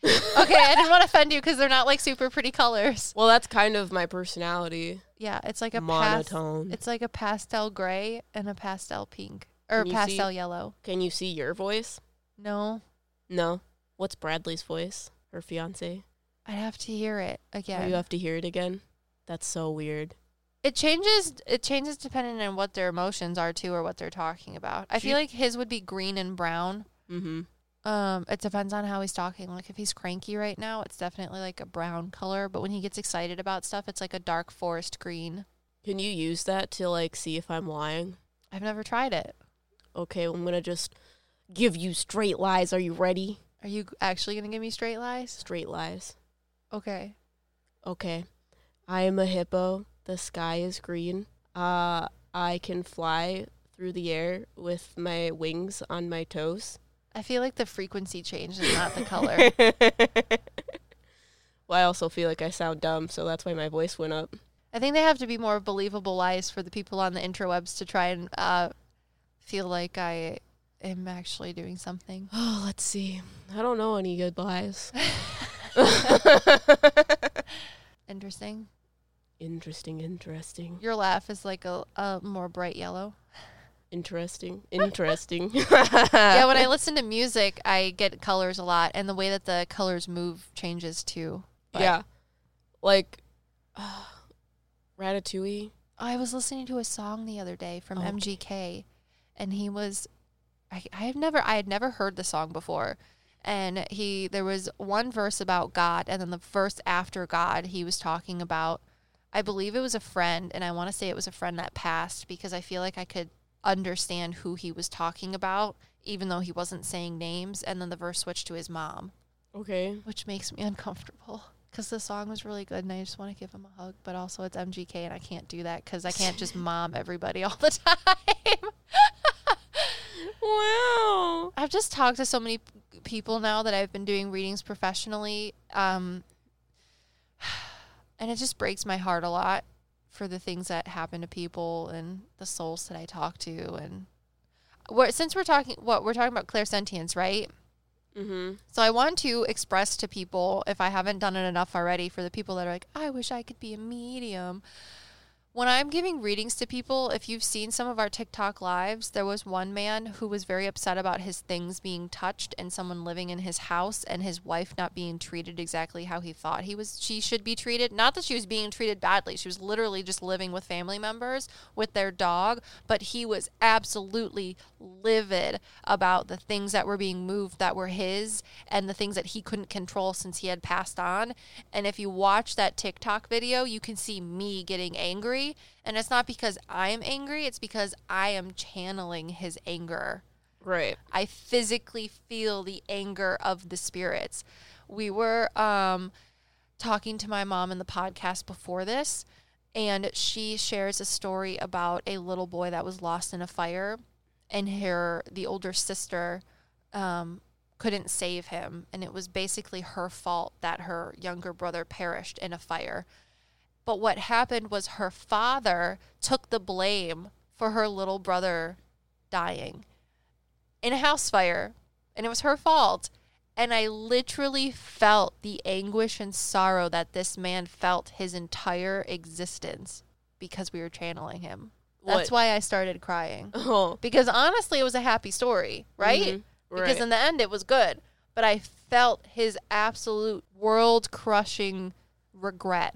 Okay, I didn't want to offend you because they're not like super pretty colors. Well, that's kind of my personality. Yeah, it's like a pas- Monotone. It's like a pastel gray and a pastel pink or Can pastel see- yellow. Can you see your voice? No, No. What's Bradley's voice? Her fiance? I'd have to hear it Oh, again. you have to hear it again? That's so weird. It changes. It changes depending on what their emotions are too, or what they're talking about. I She- feel like his would be green and brown. Mm-hmm. Um, it depends on how he's talking. Like if he's cranky right now, it's definitely like a brown color. But when he gets excited about stuff, it's like a dark forest green. Can you use that to like see if I'm lying? I've never tried it. Okay, I'm gonna just give you straight lies. Are you ready? Are you actually gonna give me straight lies? Straight lies. Okay. Okay. I am a hippo. The sky is green. Uh, I can fly through the air with my wings on my toes. I feel like the frequency change is not the color. (laughs) well, I also feel like I sound dumb, so that's why my voice went up. I think they have to be more believable lies for the people on the interwebs to try and uh, feel like I am actually doing something. (gasps) Oh, let's see. I don't know any good lies. (laughs) (laughs) Interesting. interesting, interesting, Your laugh is like a, a more bright yellow. interesting, (laughs) interesting. yeah, when I listen to music, I get colors a lot, and the way that the colors move changes too. But yeah, like uh, (sighs) Ratatouille. I was listening to a song the other day from Okay. MGK, and he was, I, I have never, I had never heard the song before, and he, there was one verse about God, and then the verse after God, he was talking about, I believe it was a friend, and I want to say it was a friend that passed because I feel like I could understand who he was talking about, even though he wasn't saying names, and then the verse switched to his mom, Okay. which makes me uncomfortable. Because the song was really good and I just want to give him a hug, but also it's MGK and I can't do that because I can't just (laughs) mom everybody all the (laughs) time. Wow. I've just talked to so many people now that I've been doing readings professionally. Um, (sighs) and it just breaks my heart a lot for the things that happen to people and the souls that I talk to. And we're, since we're talking, what we're talking about clairsentience, right? Mm-hmm. So I want to express to people, if I haven't done it enough already, for the people that are like, I wish I could be a medium. When I'm giving readings to people, if you've seen some of our TikTok lives, there was one man who was very upset about his things being touched and someone living in his house and his wife not being treated exactly how he thought he was she should be treated. Not that she was being treated badly. She was literally just living with family members with their dog, but he was absolutely livid about the things that were being moved that were his and the things that he couldn't control since he had passed on. And if you watch that TikTok video, you can see me getting angry. And it's not because I'm angry, it's because I am channeling his anger. Right. I physically feel the anger of the spirits. We were um, talking to my mom in the podcast before this, and she shares a story about a little boy that was lost in a fire, and her the older sister um, couldn't save him, and it was basically her fault that her younger brother perished in a fire. But what happened was her father took the blame for her little brother dying in a house fire, and it was her fault. And I literally felt the anguish and sorrow that this man felt his entire existence because we were channeling him. That's What? why I started crying. (laughs) Oh. Because honestly, it was a happy story, right? Mhm. Because in the end, it was good. But I felt his absolute world crushing regret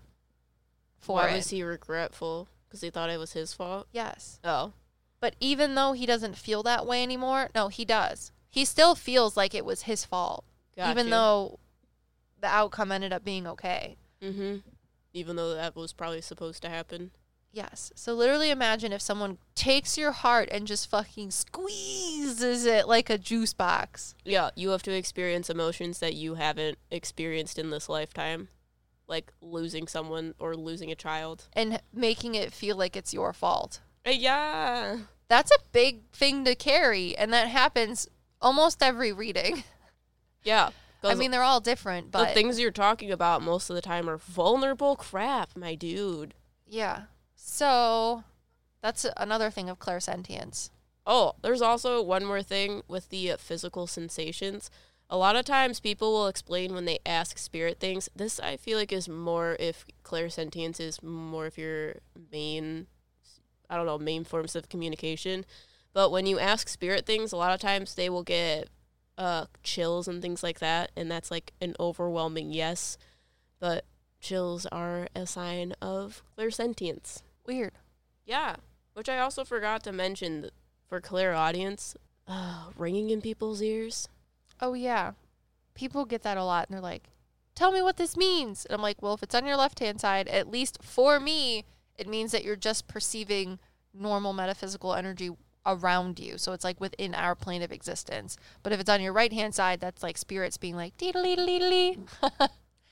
for Why it. was he regretful? Because he thought it was his fault. yes. Oh. But even though he doesn't feel that way anymore, no, he does. He still feels like it was his fault, even Gotcha. though the outcome ended up being okay. Mm-hmm. Even though that was probably supposed to happen. Yes. So literally imagine if someone takes your heart and just fucking squeezes it like a juice box. Yeah, you have to experience emotions that you haven't experienced in this lifetime, like losing someone or losing a child. and making it feel like it's your fault. Uh, yeah. That's a big thing to carry, and that happens almost every reading. (laughs) Yeah. I mean, they're all different, but the things you're talking about most of the time are vulnerable crap, my dude. yeah. So that's another thing of clairsentience. Oh, there's also one more thing with the physical sensations. A lot of times people will explain when they ask spirit things. This I feel like is more if clairsentience is more of your main I don't know, main forms of communication. But when you ask spirit things, a lot of times they will get uh chills and things like that, and that's like an overwhelming yes. But chills are a sign of clairsentience. Weird. Yeah, which I also forgot to mention for clairaudience, uh, ringing in people's ears. Oh yeah. People get that a lot and they're like, "Tell me what this means." And I'm like, "Well, if it's on your left-hand side, at least for me, it means that you're just perceiving normal metaphysical energy around you. So it's like within our plane of existence. But if it's on your right-hand side, that's like spirits being like, dee dee dee dee.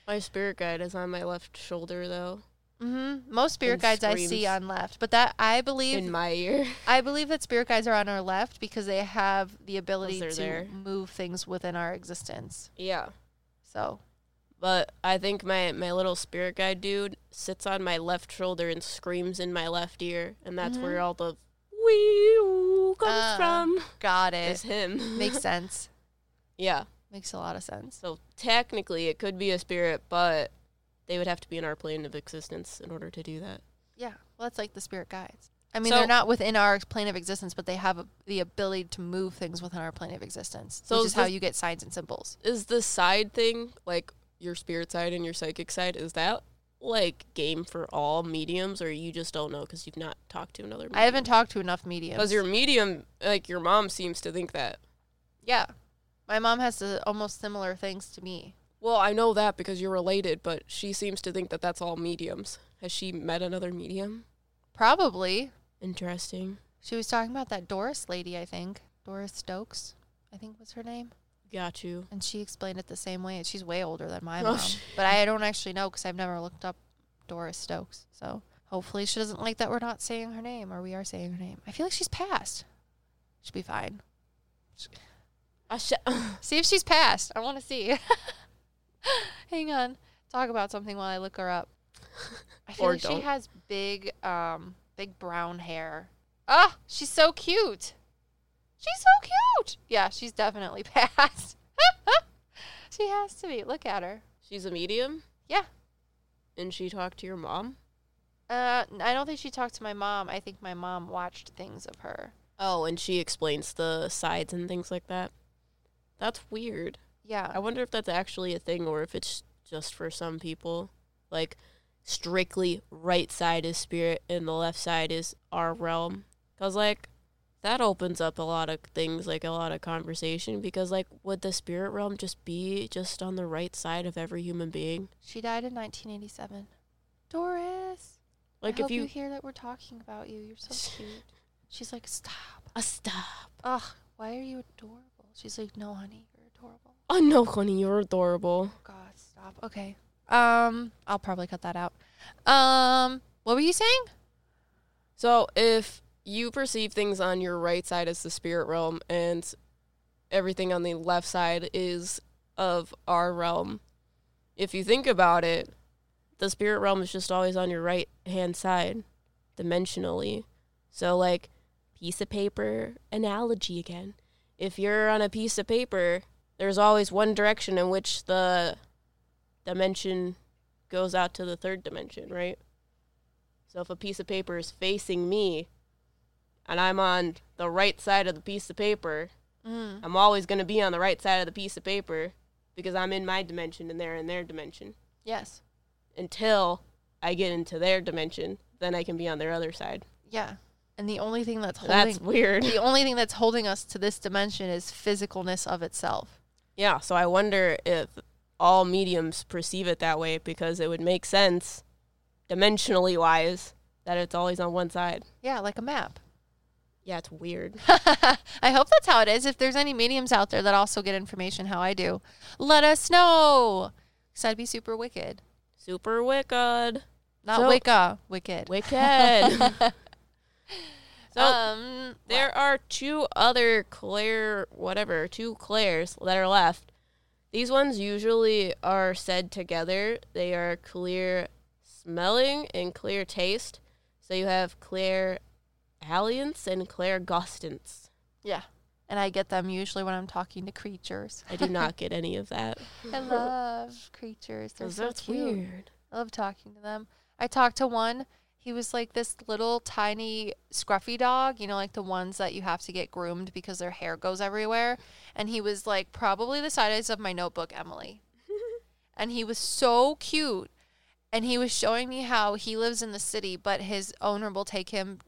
My spirit guide is on my left shoulder though, Mm-hmm. Most spirit guides I see on left, but that I believe in my ear. (laughs) I believe that spirit guides are on our left because they have the ability to there. move things within our existence. yeah, So but I think my my little spirit guide dude sits on my left shoulder and screams in my left ear, and that's where all the wee comes Ah, from. got Is it. him. (laughs) Makes sense. yeah. Makes a lot of sense. So technically, it could be a spirit, but they would have to be in our plane of existence in order to do that. Yeah. Well, that's like the spirit guides. I mean, So- they're not within our plane of existence, but they have a, the ability to move things within our plane of existence. So which is is how you get signs and symbols. is the side thing like your spirit side and your psychic side is that like game for all mediums or you just don't know because you've not talked to another medium? I haven't talked to enough mediums. because your medium like your mom seems to think that yeah. My mom has the, almost similar things to me. Well i know that because you're related but she seems to think that that's all mediums has she met another medium Probably. interesting She was talking about that Doris lady, I think. Doris Stokes, I think was her name. got you And she explained it the same way. and She's way older than my Oh, mom. But I don't actually know because I've never looked up Doris Stokes. So hopefully she doesn't like that we're not saying her name or we are saying her name. I feel like she's passed. She'll be fine. I sh- (laughs) See if she's passed. I want to see. (laughs) (laughs) Hang on. Talk about something while I look her up. (laughs) I feel Or like she don't. has big, um, big brown hair. Ah, she's so cute. She's so cute. Yeah, she's definitely (laughs) passed. she has to be. Look at her. she's a medium Yeah. and she talked to your mom Uh, I don't think she talked to my mom. I think my mom watched things of her. Oh, and she explains the sides and things like that. That's weird. Yeah. I wonder if that's actually a thing or if it's just for some people. Like, strictly right side is spirit and the left side is our realm. Because, like, that opens up a lot of things, like a lot of conversation. Because, like, would the spirit realm just be just on the right side of every human being? She died in 1987. Doris. Like, I if you, you. hear that we're talking about you. You're so cute. She's like, stop. A stop. Ugh, why are you adorable? She's like, no, honey. Oh, no, honey, you're adorable. God, stop. Okay. Um, I'll probably cut that out. Um, what were you saying? So if you perceive things on your right side as the spirit realm and everything on the left side is of our realm, if you think about it, the spirit realm is just always on your right hand side, dimensionally. So like piece of paper analogy again. If you're on a piece of paper, there's always one direction in which the dimension goes out to the third dimension, right? So if a piece of paper is facing me and I'm on the right side of the piece of paper, Mm. I'm always going to be on the right side of the piece of paper because I'm in my dimension and they're in their dimension Yes. until I get into their dimension. Then I can be on their other side. Yeah. And the only thing that's holding That's weird. the only thing that's holding us to this dimension is physicalness of itself. Yeah, so I wonder if all mediums perceive it that way because it would make sense dimensionally wise that it's always on one side. Yeah, like a map. Yeah, it's weird. (laughs) I hope that's how it is. If there's any mediums out there that also get information how I do, let us know. Cause I'd be super wicked. Super wicked. Not So- Wicca, wicked. Wicked. (laughs) (laughs) so um, There are two other clair, whatever, two clairs that are left. These ones usually are said together. They are clear smelling and clear taste. So you have Claire Alliance and clairgustance. yeah. And I get them usually when I'm talking to creatures. I do not (laughs) get any of that. I love creatures. They're 'Cause so that's cute. weird. I love talking to them. I talked to one. He was like this little tiny scruffy dog, you know, like the ones that you have to get groomed because their hair goes everywhere. And he was like probably the size of my notebook, Emily. (laughs) and he was so cute. And he was showing me how he lives in the city, but his owner will take him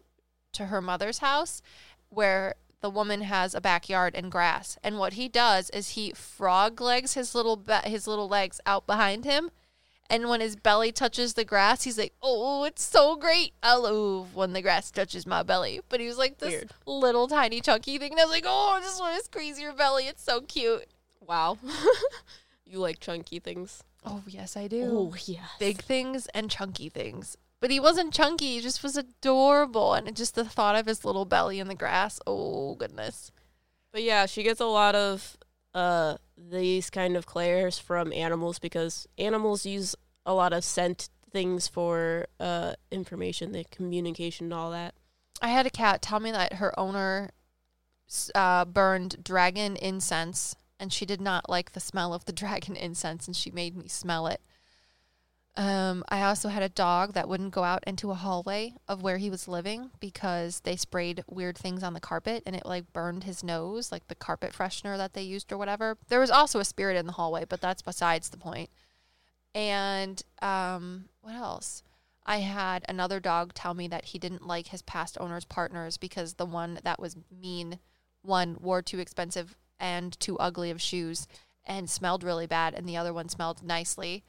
to her mother's house where the woman has a backyard and grass. And what he does is he frog legs his little his little legs out behind him. And when his belly touches the grass, he's like, "Oh, it's so great! I love when the grass touches my belly." But he was like this Weird. little tiny chunky thing, and I was like, "Oh, I just want to squeeze your belly. It's so cute." Wow. (laughs) you like chunky things. Oh yes, I do. Oh, yes. big things and chunky things. But he wasn't chunky, he just was adorable. And just the thought of his little belly in the grass, oh goodness. But yeah, she gets a lot of uh these kind of clairs from animals because animals use a lot of scent things for uh information, the communication and all that. I had a cat tell me that her owner uh, burned dragon incense and she did not like the smell of the (laughs) dragon incense and she made me smell it. Um, I also had a dog that wouldn't go out into a hallway of where he was living because they sprayed weird things on the carpet and it like burned his nose, like the carpet freshener that they used or whatever. There was also a spirit in the hallway, but that's besides the point. And um, what else? I had another dog tell me that he didn't like his past owner's partners because the one that was mean, one wore too expensive and too ugly of shoes and smelled really bad, and the other one smelled nicely.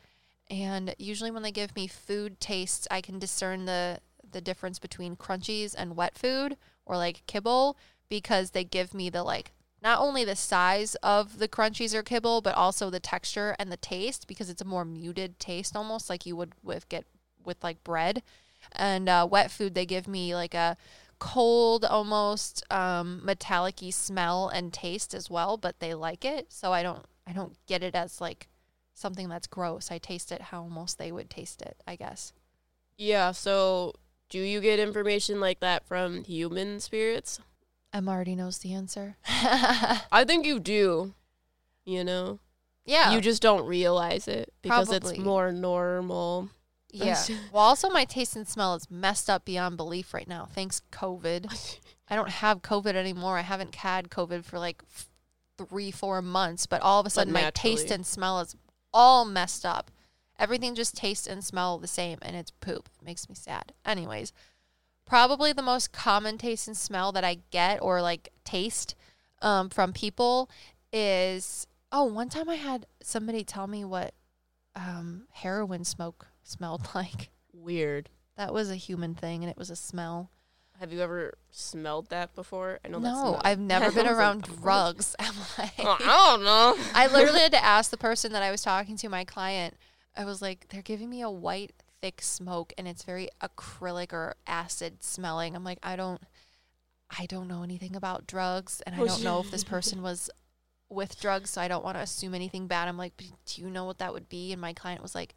And usually, when they give me food tastes, I can discern the the difference between crunchies and wet food or like kibble because they give me the like not only the size of the crunchies or kibble, but also the texture and the taste because it's a more muted taste, almost like you would with get with like bread. And uh, wet food, they give me like a cold, almost um, metallic-y smell and taste as well, but they like it, so I don't I don't get it as like something that's gross. I taste it how almost they would taste it, I guess. Yeah, so do you get information like that from human spirits? Em already knows the answer. (laughs) I think you do. You know? yeah. You just don't realize it because it's more normal. Yeah. (laughs) well, also my taste and smell is messed up beyond belief right now. Thanks COVID. (laughs) I don't have COVID anymore. I haven't had COVID for like f- three, four months, but all of a sudden my taste and smell is all messed up. Everything just tastes and smell the same, and it's poop. It makes me sad. Anyways, probably the most common taste and smell that I get or like taste um, from people is oh, one time I had somebody tell me what um, heroin smoke smelled (laughs) like. Weird. That was a human thing, and it was a smell. Have you ever smelled that before? I know that's No, I've never (laughs) been was like, around drugs. (laughs) I'm like, Oh, I don't know. I (laughs) literally had to ask the person that I was talking to, my client. I was like, they're giving me a white, thick smoke, and it's very acrylic or acid smelling. I'm like, I don't, I don't know anything about drugs, and I don't know if this person was with drugs, so I don't want to assume anything bad. I'm like, do you know what that would be? And my client was like,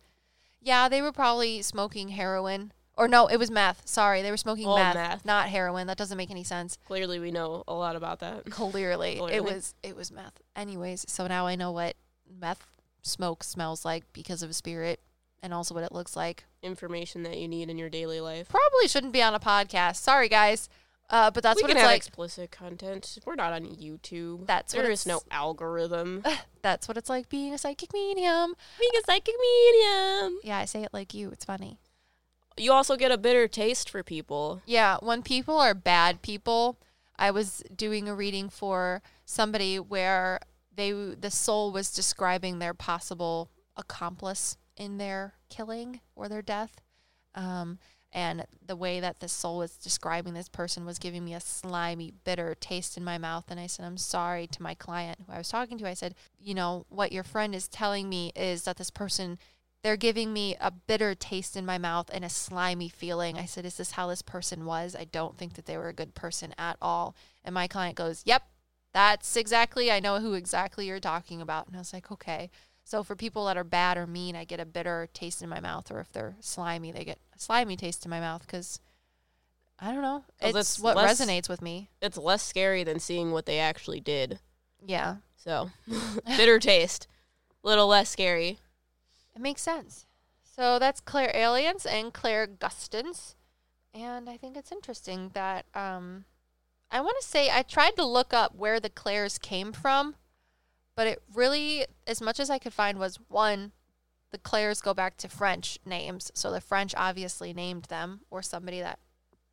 yeah, they were probably smoking heroin. Or no, it was meth. Sorry, they were smoking Oh, meth, meth. not heroin. That doesn't make any sense. Clearly, we know a lot about that. Clearly, it was it was meth. Anyways, so now I know what meth smoke smells like because of spirit, and also what it looks like. Information that you need in your daily life. Probably shouldn't be on a podcast. Sorry, guys, uh, but that's we what it's like. explicit content. We're not on YouTube. That's what there is no algorithm. (laughs) that's what it's like being a psychic medium. Being a psychic medium. Yeah, I say it like you. It's funny. You also get a bitter taste for people. Yeah, when people are bad people, I was doing a reading for somebody where they the soul was describing their possible accomplice in their killing or their death. Um, and the way that the soul was describing this person was giving me a slimy, bitter taste in my mouth. And I said, I'm sorry to my client who I was talking to. I said, You know, what your friend is telling me is that this person, they're giving me a bitter taste in my mouth and a slimy feeling. I said, Is this how this person was? I don't think that they were a good person at all. And my client goes, Yep, that's exactly, I know who exactly you're talking about. And I was like, Okay. So for people that are bad or mean, I get a bitter taste in my mouth, or if they're slimy, they get a slimy taste in my mouth because I don't know. It's what less- resonates with me. It's less scary than seeing what they actually did. Yeah, So, (laughs) (laughs) bitter taste. Little less scary. It makes sense. So that's clairalience and clairgustance, and I think it's interesting that um, I want to say I tried to look up where the clairs came from, but it really, as much as I could find, was one. The clairs go back to French names, so the French obviously named them, or somebody that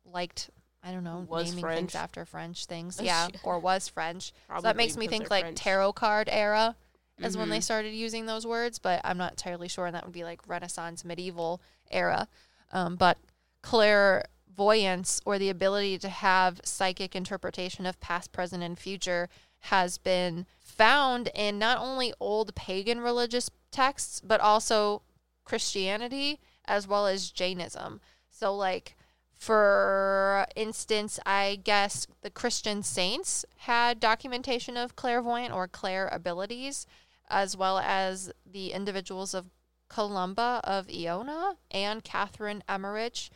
liked, I don't know, Was naming French. things after French things. (laughs) Yeah, or was French. so that makes me think like French. tarot card era is when they Mhm. started using those words, but I'm not entirely sure. And that would be like Renaissance, medieval era. Um, but clairvoyance or the ability to have psychic interpretation of past, present, and future has been found in not only old pagan religious texts, but also Christianity as well as Jainism. So, like, for instance, I guess the Christian saints had documentation of clairvoyant or clair abilities, as well as the individuals of Columba of Iona and Catherine Emmerich,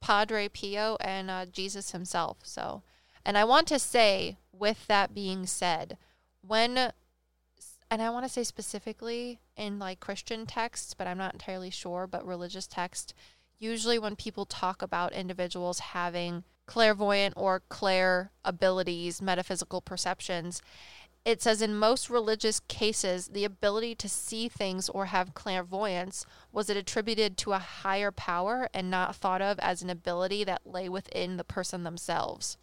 Padre Pio, and uh, Jesus himself. So, and I want to say, with that being said, when, and I want to say specifically in like Christian texts, but I'm not entirely sure, but religious text, usually when people talk about individuals having clairvoyant or clair abilities, metaphysical perceptions, it says in most religious cases, the ability to see things or have clairvoyance was it attributed to a higher power and not thought of as an ability that lay within the person themselves.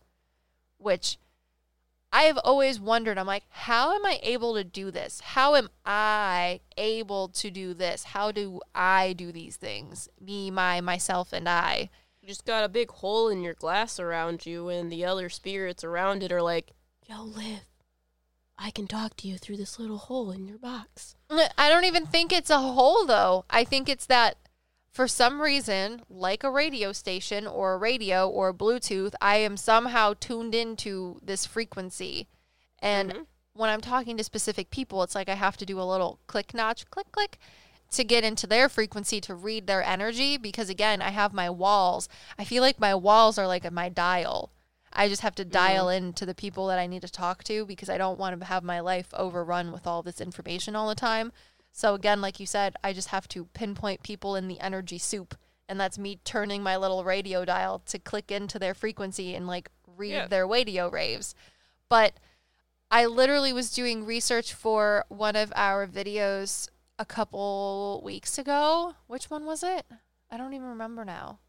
Which I have always wondered. I'm like, how am I able to do this? How am I able to do this? How do I do these things? Me, my, myself, and I. You just got a big hole in your glass around you, and the other spirits around it are like, Yo, Liv, I can talk to you through this little hole in your box. I don't even think it's a hole though. I think it's that for some reason, like a radio station or a radio or Bluetooth, I am somehow tuned into this frequency. And Mhm. when I'm talking to specific people, it's like I have to do a little click notch, click, click to get into their frequency to read their energy because again, I have my walls. I feel like my walls are like my dial. I just have to dial mm-hmm. in to the people that I need to talk to because I don't want to have my life overrun with all this information all the time. So again, like you said, I just have to pinpoint people in the energy soup and that's me turning my little radio dial to click into their frequency and like read Yeah. their radio waves. But I literally was doing research for one of our videos a couple weeks ago. Which one was it? I don't even remember now.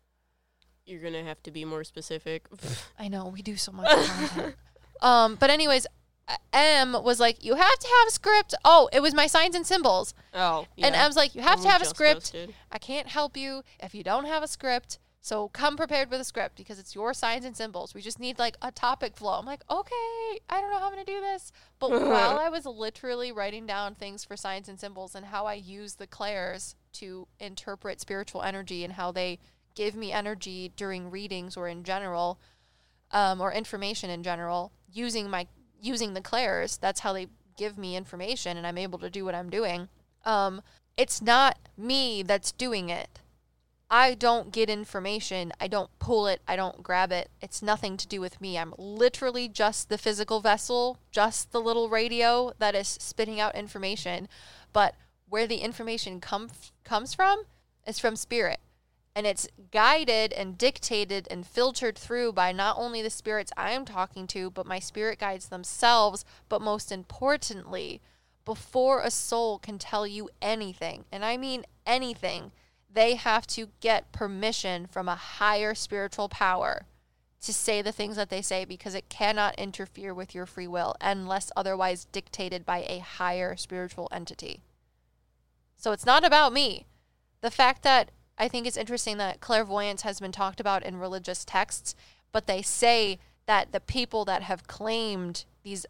You're gonna have to be more specific. (laughs) I know we do so much content. um, but anyways, Em was like, "You have to have a script." Oh, it was my signs and symbols, oh, yeah. and Em's like, "You have to we have a just script. posted. I can't help you if you don't have a script. So come prepared with a script because it's your signs and symbols. We just need like a topic flow." I'm like, "Okay, I don't know how I'm gonna do this." But (laughs) while I was literally writing down things for signs and symbols and how I use the clairs to interpret spiritual energy and how they give me energy during readings or in general, um, or information in general, using my using the clairs. That's how they give me information, and I'm able to do what I'm doing. Um, it's not me that's doing it. I don't get information. I don't pull it. I don't grab it. It's nothing to do with me. I'm literally just the physical vessel, just the little radio that is spitting out information. But where the information come, comes from is from spirit. And it's guided and dictated and filtered through by not only the spirits I am talking to, but my spirit guides themselves. But most importantly, before a soul can tell you anything, and I mean anything, they have to get permission from a higher spiritual power to say the things that they say because it cannot interfere with your free will unless otherwise dictated by a higher spiritual entity. So it's not about me. The fact that I think it's interesting that clairvoyance has been talked about in religious texts, but they say that the people that have claimed these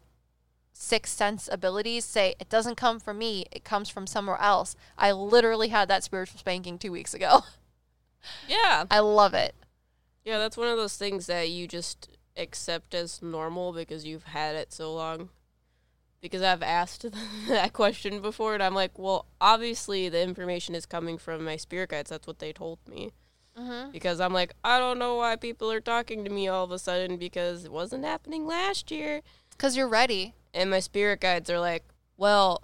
sixth sense abilities say it doesn't come from me, it comes from somewhere else. I literally had that spiritual spanking two weeks ago. (laughs) Yeah, I love it. yeah. That's one of those things that you just accept as normal because you've had it so long. Because I've asked (laughs) that question before, and I'm like, well, obviously the information is coming from my spirit guides. That's what they told me. Mm-hmm. Because I'm like, I don't know why people are talking to me all of a sudden because it wasn't happening last year. Because you're ready. And my spirit guides are like, well,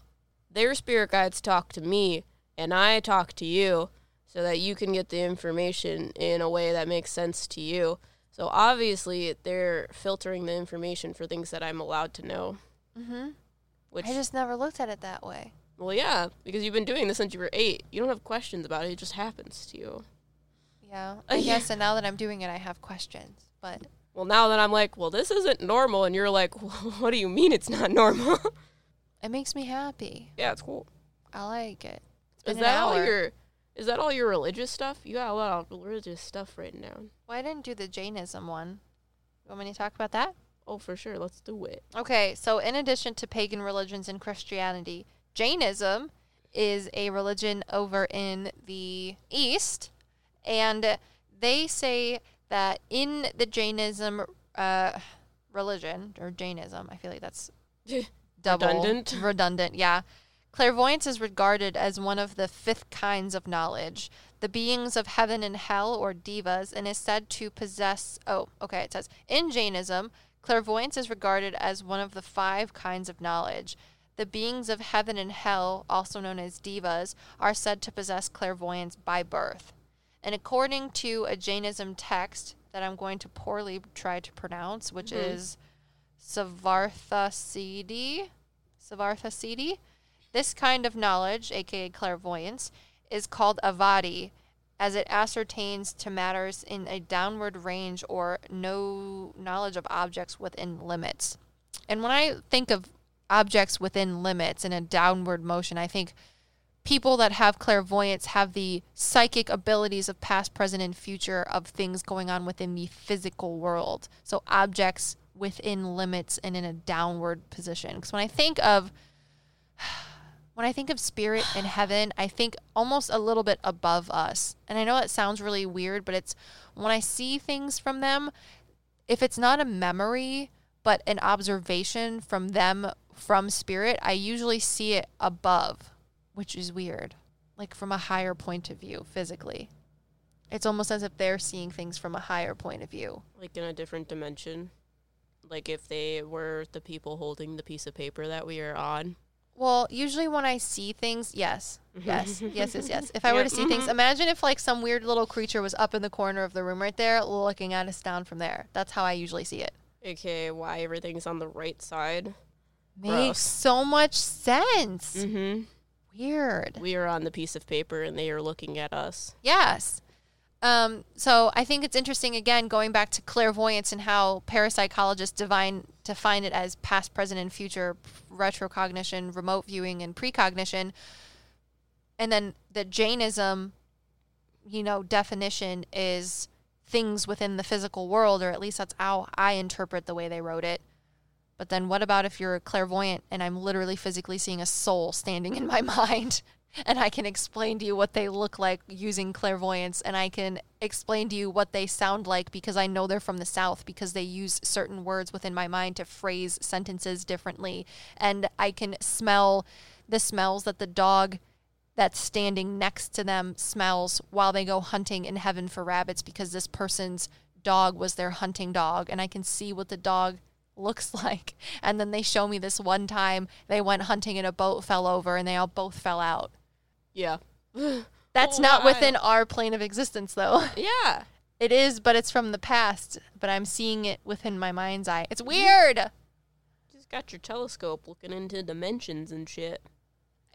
their spirit guides talk to me, and I talk to you so that you can get the information in a way that makes sense to you. So obviously, they're filtering the information for things that I'm allowed to know. Mm-hmm. Which, I just never looked at it that way. well, yeah, because you've been doing this since you were eight. You don't have questions about it; it just happens to you. Yeah. (laughs) I Yeah. guess, and now that I'm doing it, I have questions. But Well, now that I'm like, well, this isn't normal, and you're like, (laughs) what do you mean it's not normal? it makes me happy. yeah, it's cool. I like it. Is that all your? Is that all your religious stuff? You got a lot of religious stuff written down. Well, I didn't do the Jainism one. You want me to talk about that? Oh, for sure. Let's do it. Okay, so in addition to pagan religions and Christianity, Jainism is a religion over in the East, and they say that in the Jainism uh, religion, or Jainism, I feel like that's (laughs) double Redundant. (laughs) redundant, yeah. Clairvoyance is regarded as one of the fifth kinds of knowledge, the beings of heaven and hell, or devas, and is said to possess. Oh, okay, it says in Jainism, clairvoyance is regarded as one of the five kinds of knowledge. The beings of heaven and hell, also known as devas, are said to possess clairvoyance by birth. And according to a Jainism text that I'm going to poorly try to pronounce, which mm-hmm. is Sarvarthasiddhi, Sarvarthasiddhi, this kind of knowledge, aka clairvoyance, is called avadhi, as it ascertains to matters in a downward range or no knowledge of objects within limits. And when I think of objects within limits in a downward motion, I think people that have clairvoyance have the psychic abilities of past, present, and future of things going on within the physical world. So objects within limits and in a downward position. Because when I think of when I think of spirit and heaven, I think almost a little bit above us. And I know it sounds really weird, but it's when I see things from them, if it's not a memory, but an observation from them from spirit, I usually see it above, which is weird. Like from a higher point of view physically. It's almost as if they're seeing things from a higher point of view. Like in a different dimension. Like if they were the people holding the piece of paper that we are on. Well, usually when I see things, yes, yes, yes, yes, yes. If I were to see things, imagine if like some weird little creature was up in the corner of the room right there, looking at us down from there. That's how I usually see it. Okay, why everything's on the right side. Makes Gross. so much sense. Mm-hmm. Weird. We are on the piece of paper and they are looking at us. Yes. Um, so I think it's interesting again going back to clairvoyance and how parapsychologists divine define it as past, present, and future retrocognition, remote viewing, and precognition. And then the Jainism, you know, definition is things within the physical world, or at least that's how I interpret the way they wrote it. But then what about if you're a clairvoyant and I'm literally physically seeing a soul standing in my (laughs) mind and I can explain to you what they look like using clairvoyance and I can explain to you what they sound like because I know they're from the south because they use certain words within my mind to phrase sentences differently and I can smell the smells that the dog that's standing next to them smells while they go hunting in heaven for rabbits because this person's dog was their hunting dog and I can see what the dog looks (laughs) like. And then they show me this one time they went hunting and a boat fell over and they all both fell out. Yeah. (sighs) That's Oh, not wow. within our plane of existence though. (laughs) Yeah. It is, but it's from the past, but I'm seeing it within my mind's eye. It's weird. Just got your telescope looking into dimensions and shit.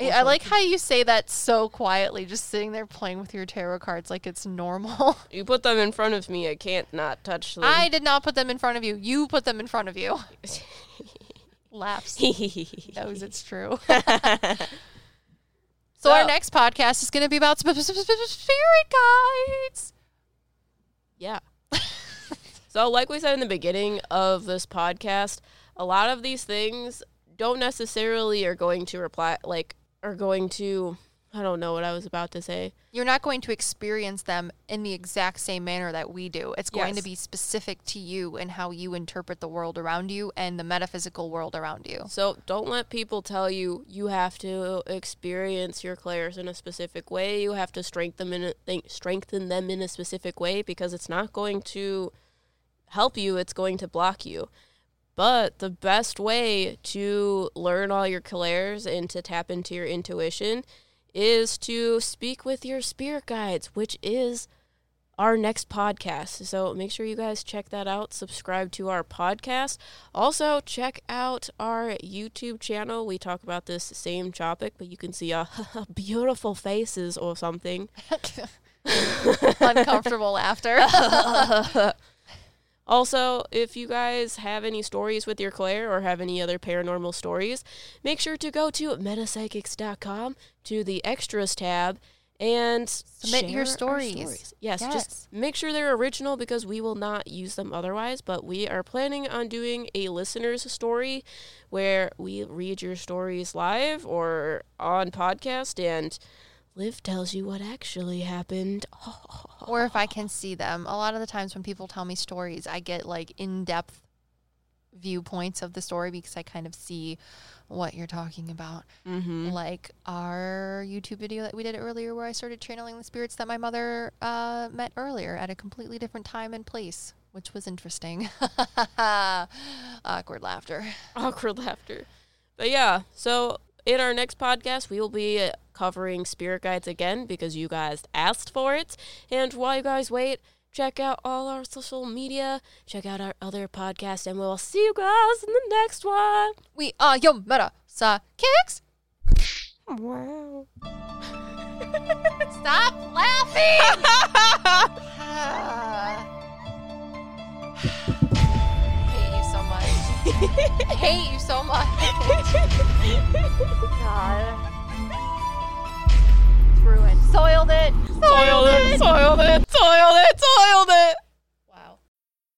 I, I like how you say that so quietly, just sitting there playing with your tarot cards like it's normal. (laughs) You put them in front of me, I can't not touch them. I did not put them in front of you. You put them in front of you. Laughs. knows (laughs) it's true. So, our next podcast is going to be about sp- sp- sp- sp- spirit guides. Yeah. (laughs) so, like we said in the beginning of this podcast, a lot of these things don't necessarily are going to reply, like, are going to, I don't know what I was about to say. You're not going to experience them in the exact same manner that we do. It's going to be specific to you and how you interpret the world around you and the metaphysical world around you. So, don't let people tell you you have to experience your clairs in a specific way. You have to strengthen them in a, think- strengthen them in a specific way because it's not going to help you, it's going to block you. But the best way to learn all your clairs and to tap into your intuition is to speak with your spirit guides, which is our next podcast. So make sure you guys check that out. Subscribe to our podcast. Also, check out our YouTube channel. We talk about this same topic, but you can see uh, (laughs) beautiful faces or something. (laughs) Uncomfortable laughter. (laughs) Also, if you guys have any stories with your clair or have any other paranormal stories, make sure to go to metapsychics.com to the extras tab and Submit your our stories. Yes, Yes. just make sure they're original because we will not use them otherwise. But we are planning on doing a listener's story where we read your stories live or on podcast and Liv tells you what actually happened. (laughs) or if I can see them. A lot of the times when people tell me stories, I get like in depth viewpoints of the story because I kind of see what you're talking about. Mm-hmm. Like our YouTube video that we did earlier, where I started channeling the spirits that my mother uh, met earlier at a completely different time and place, which was interesting. (laughs) Awkward laughter. awkward laughter. But yeah, so in our next podcast, we will be uh, covering spirit guides again because you guys asked for it. And while you guys wait, check out all our social media, check out our other podcasts, and we'll see you guys in the next one. We are your meta kicks. Wow. Stop laughing. I (laughs) hate you so much. (laughs) God. It's ruined. Soiled it. Soiled it, soiled it, soiled it, soiled it.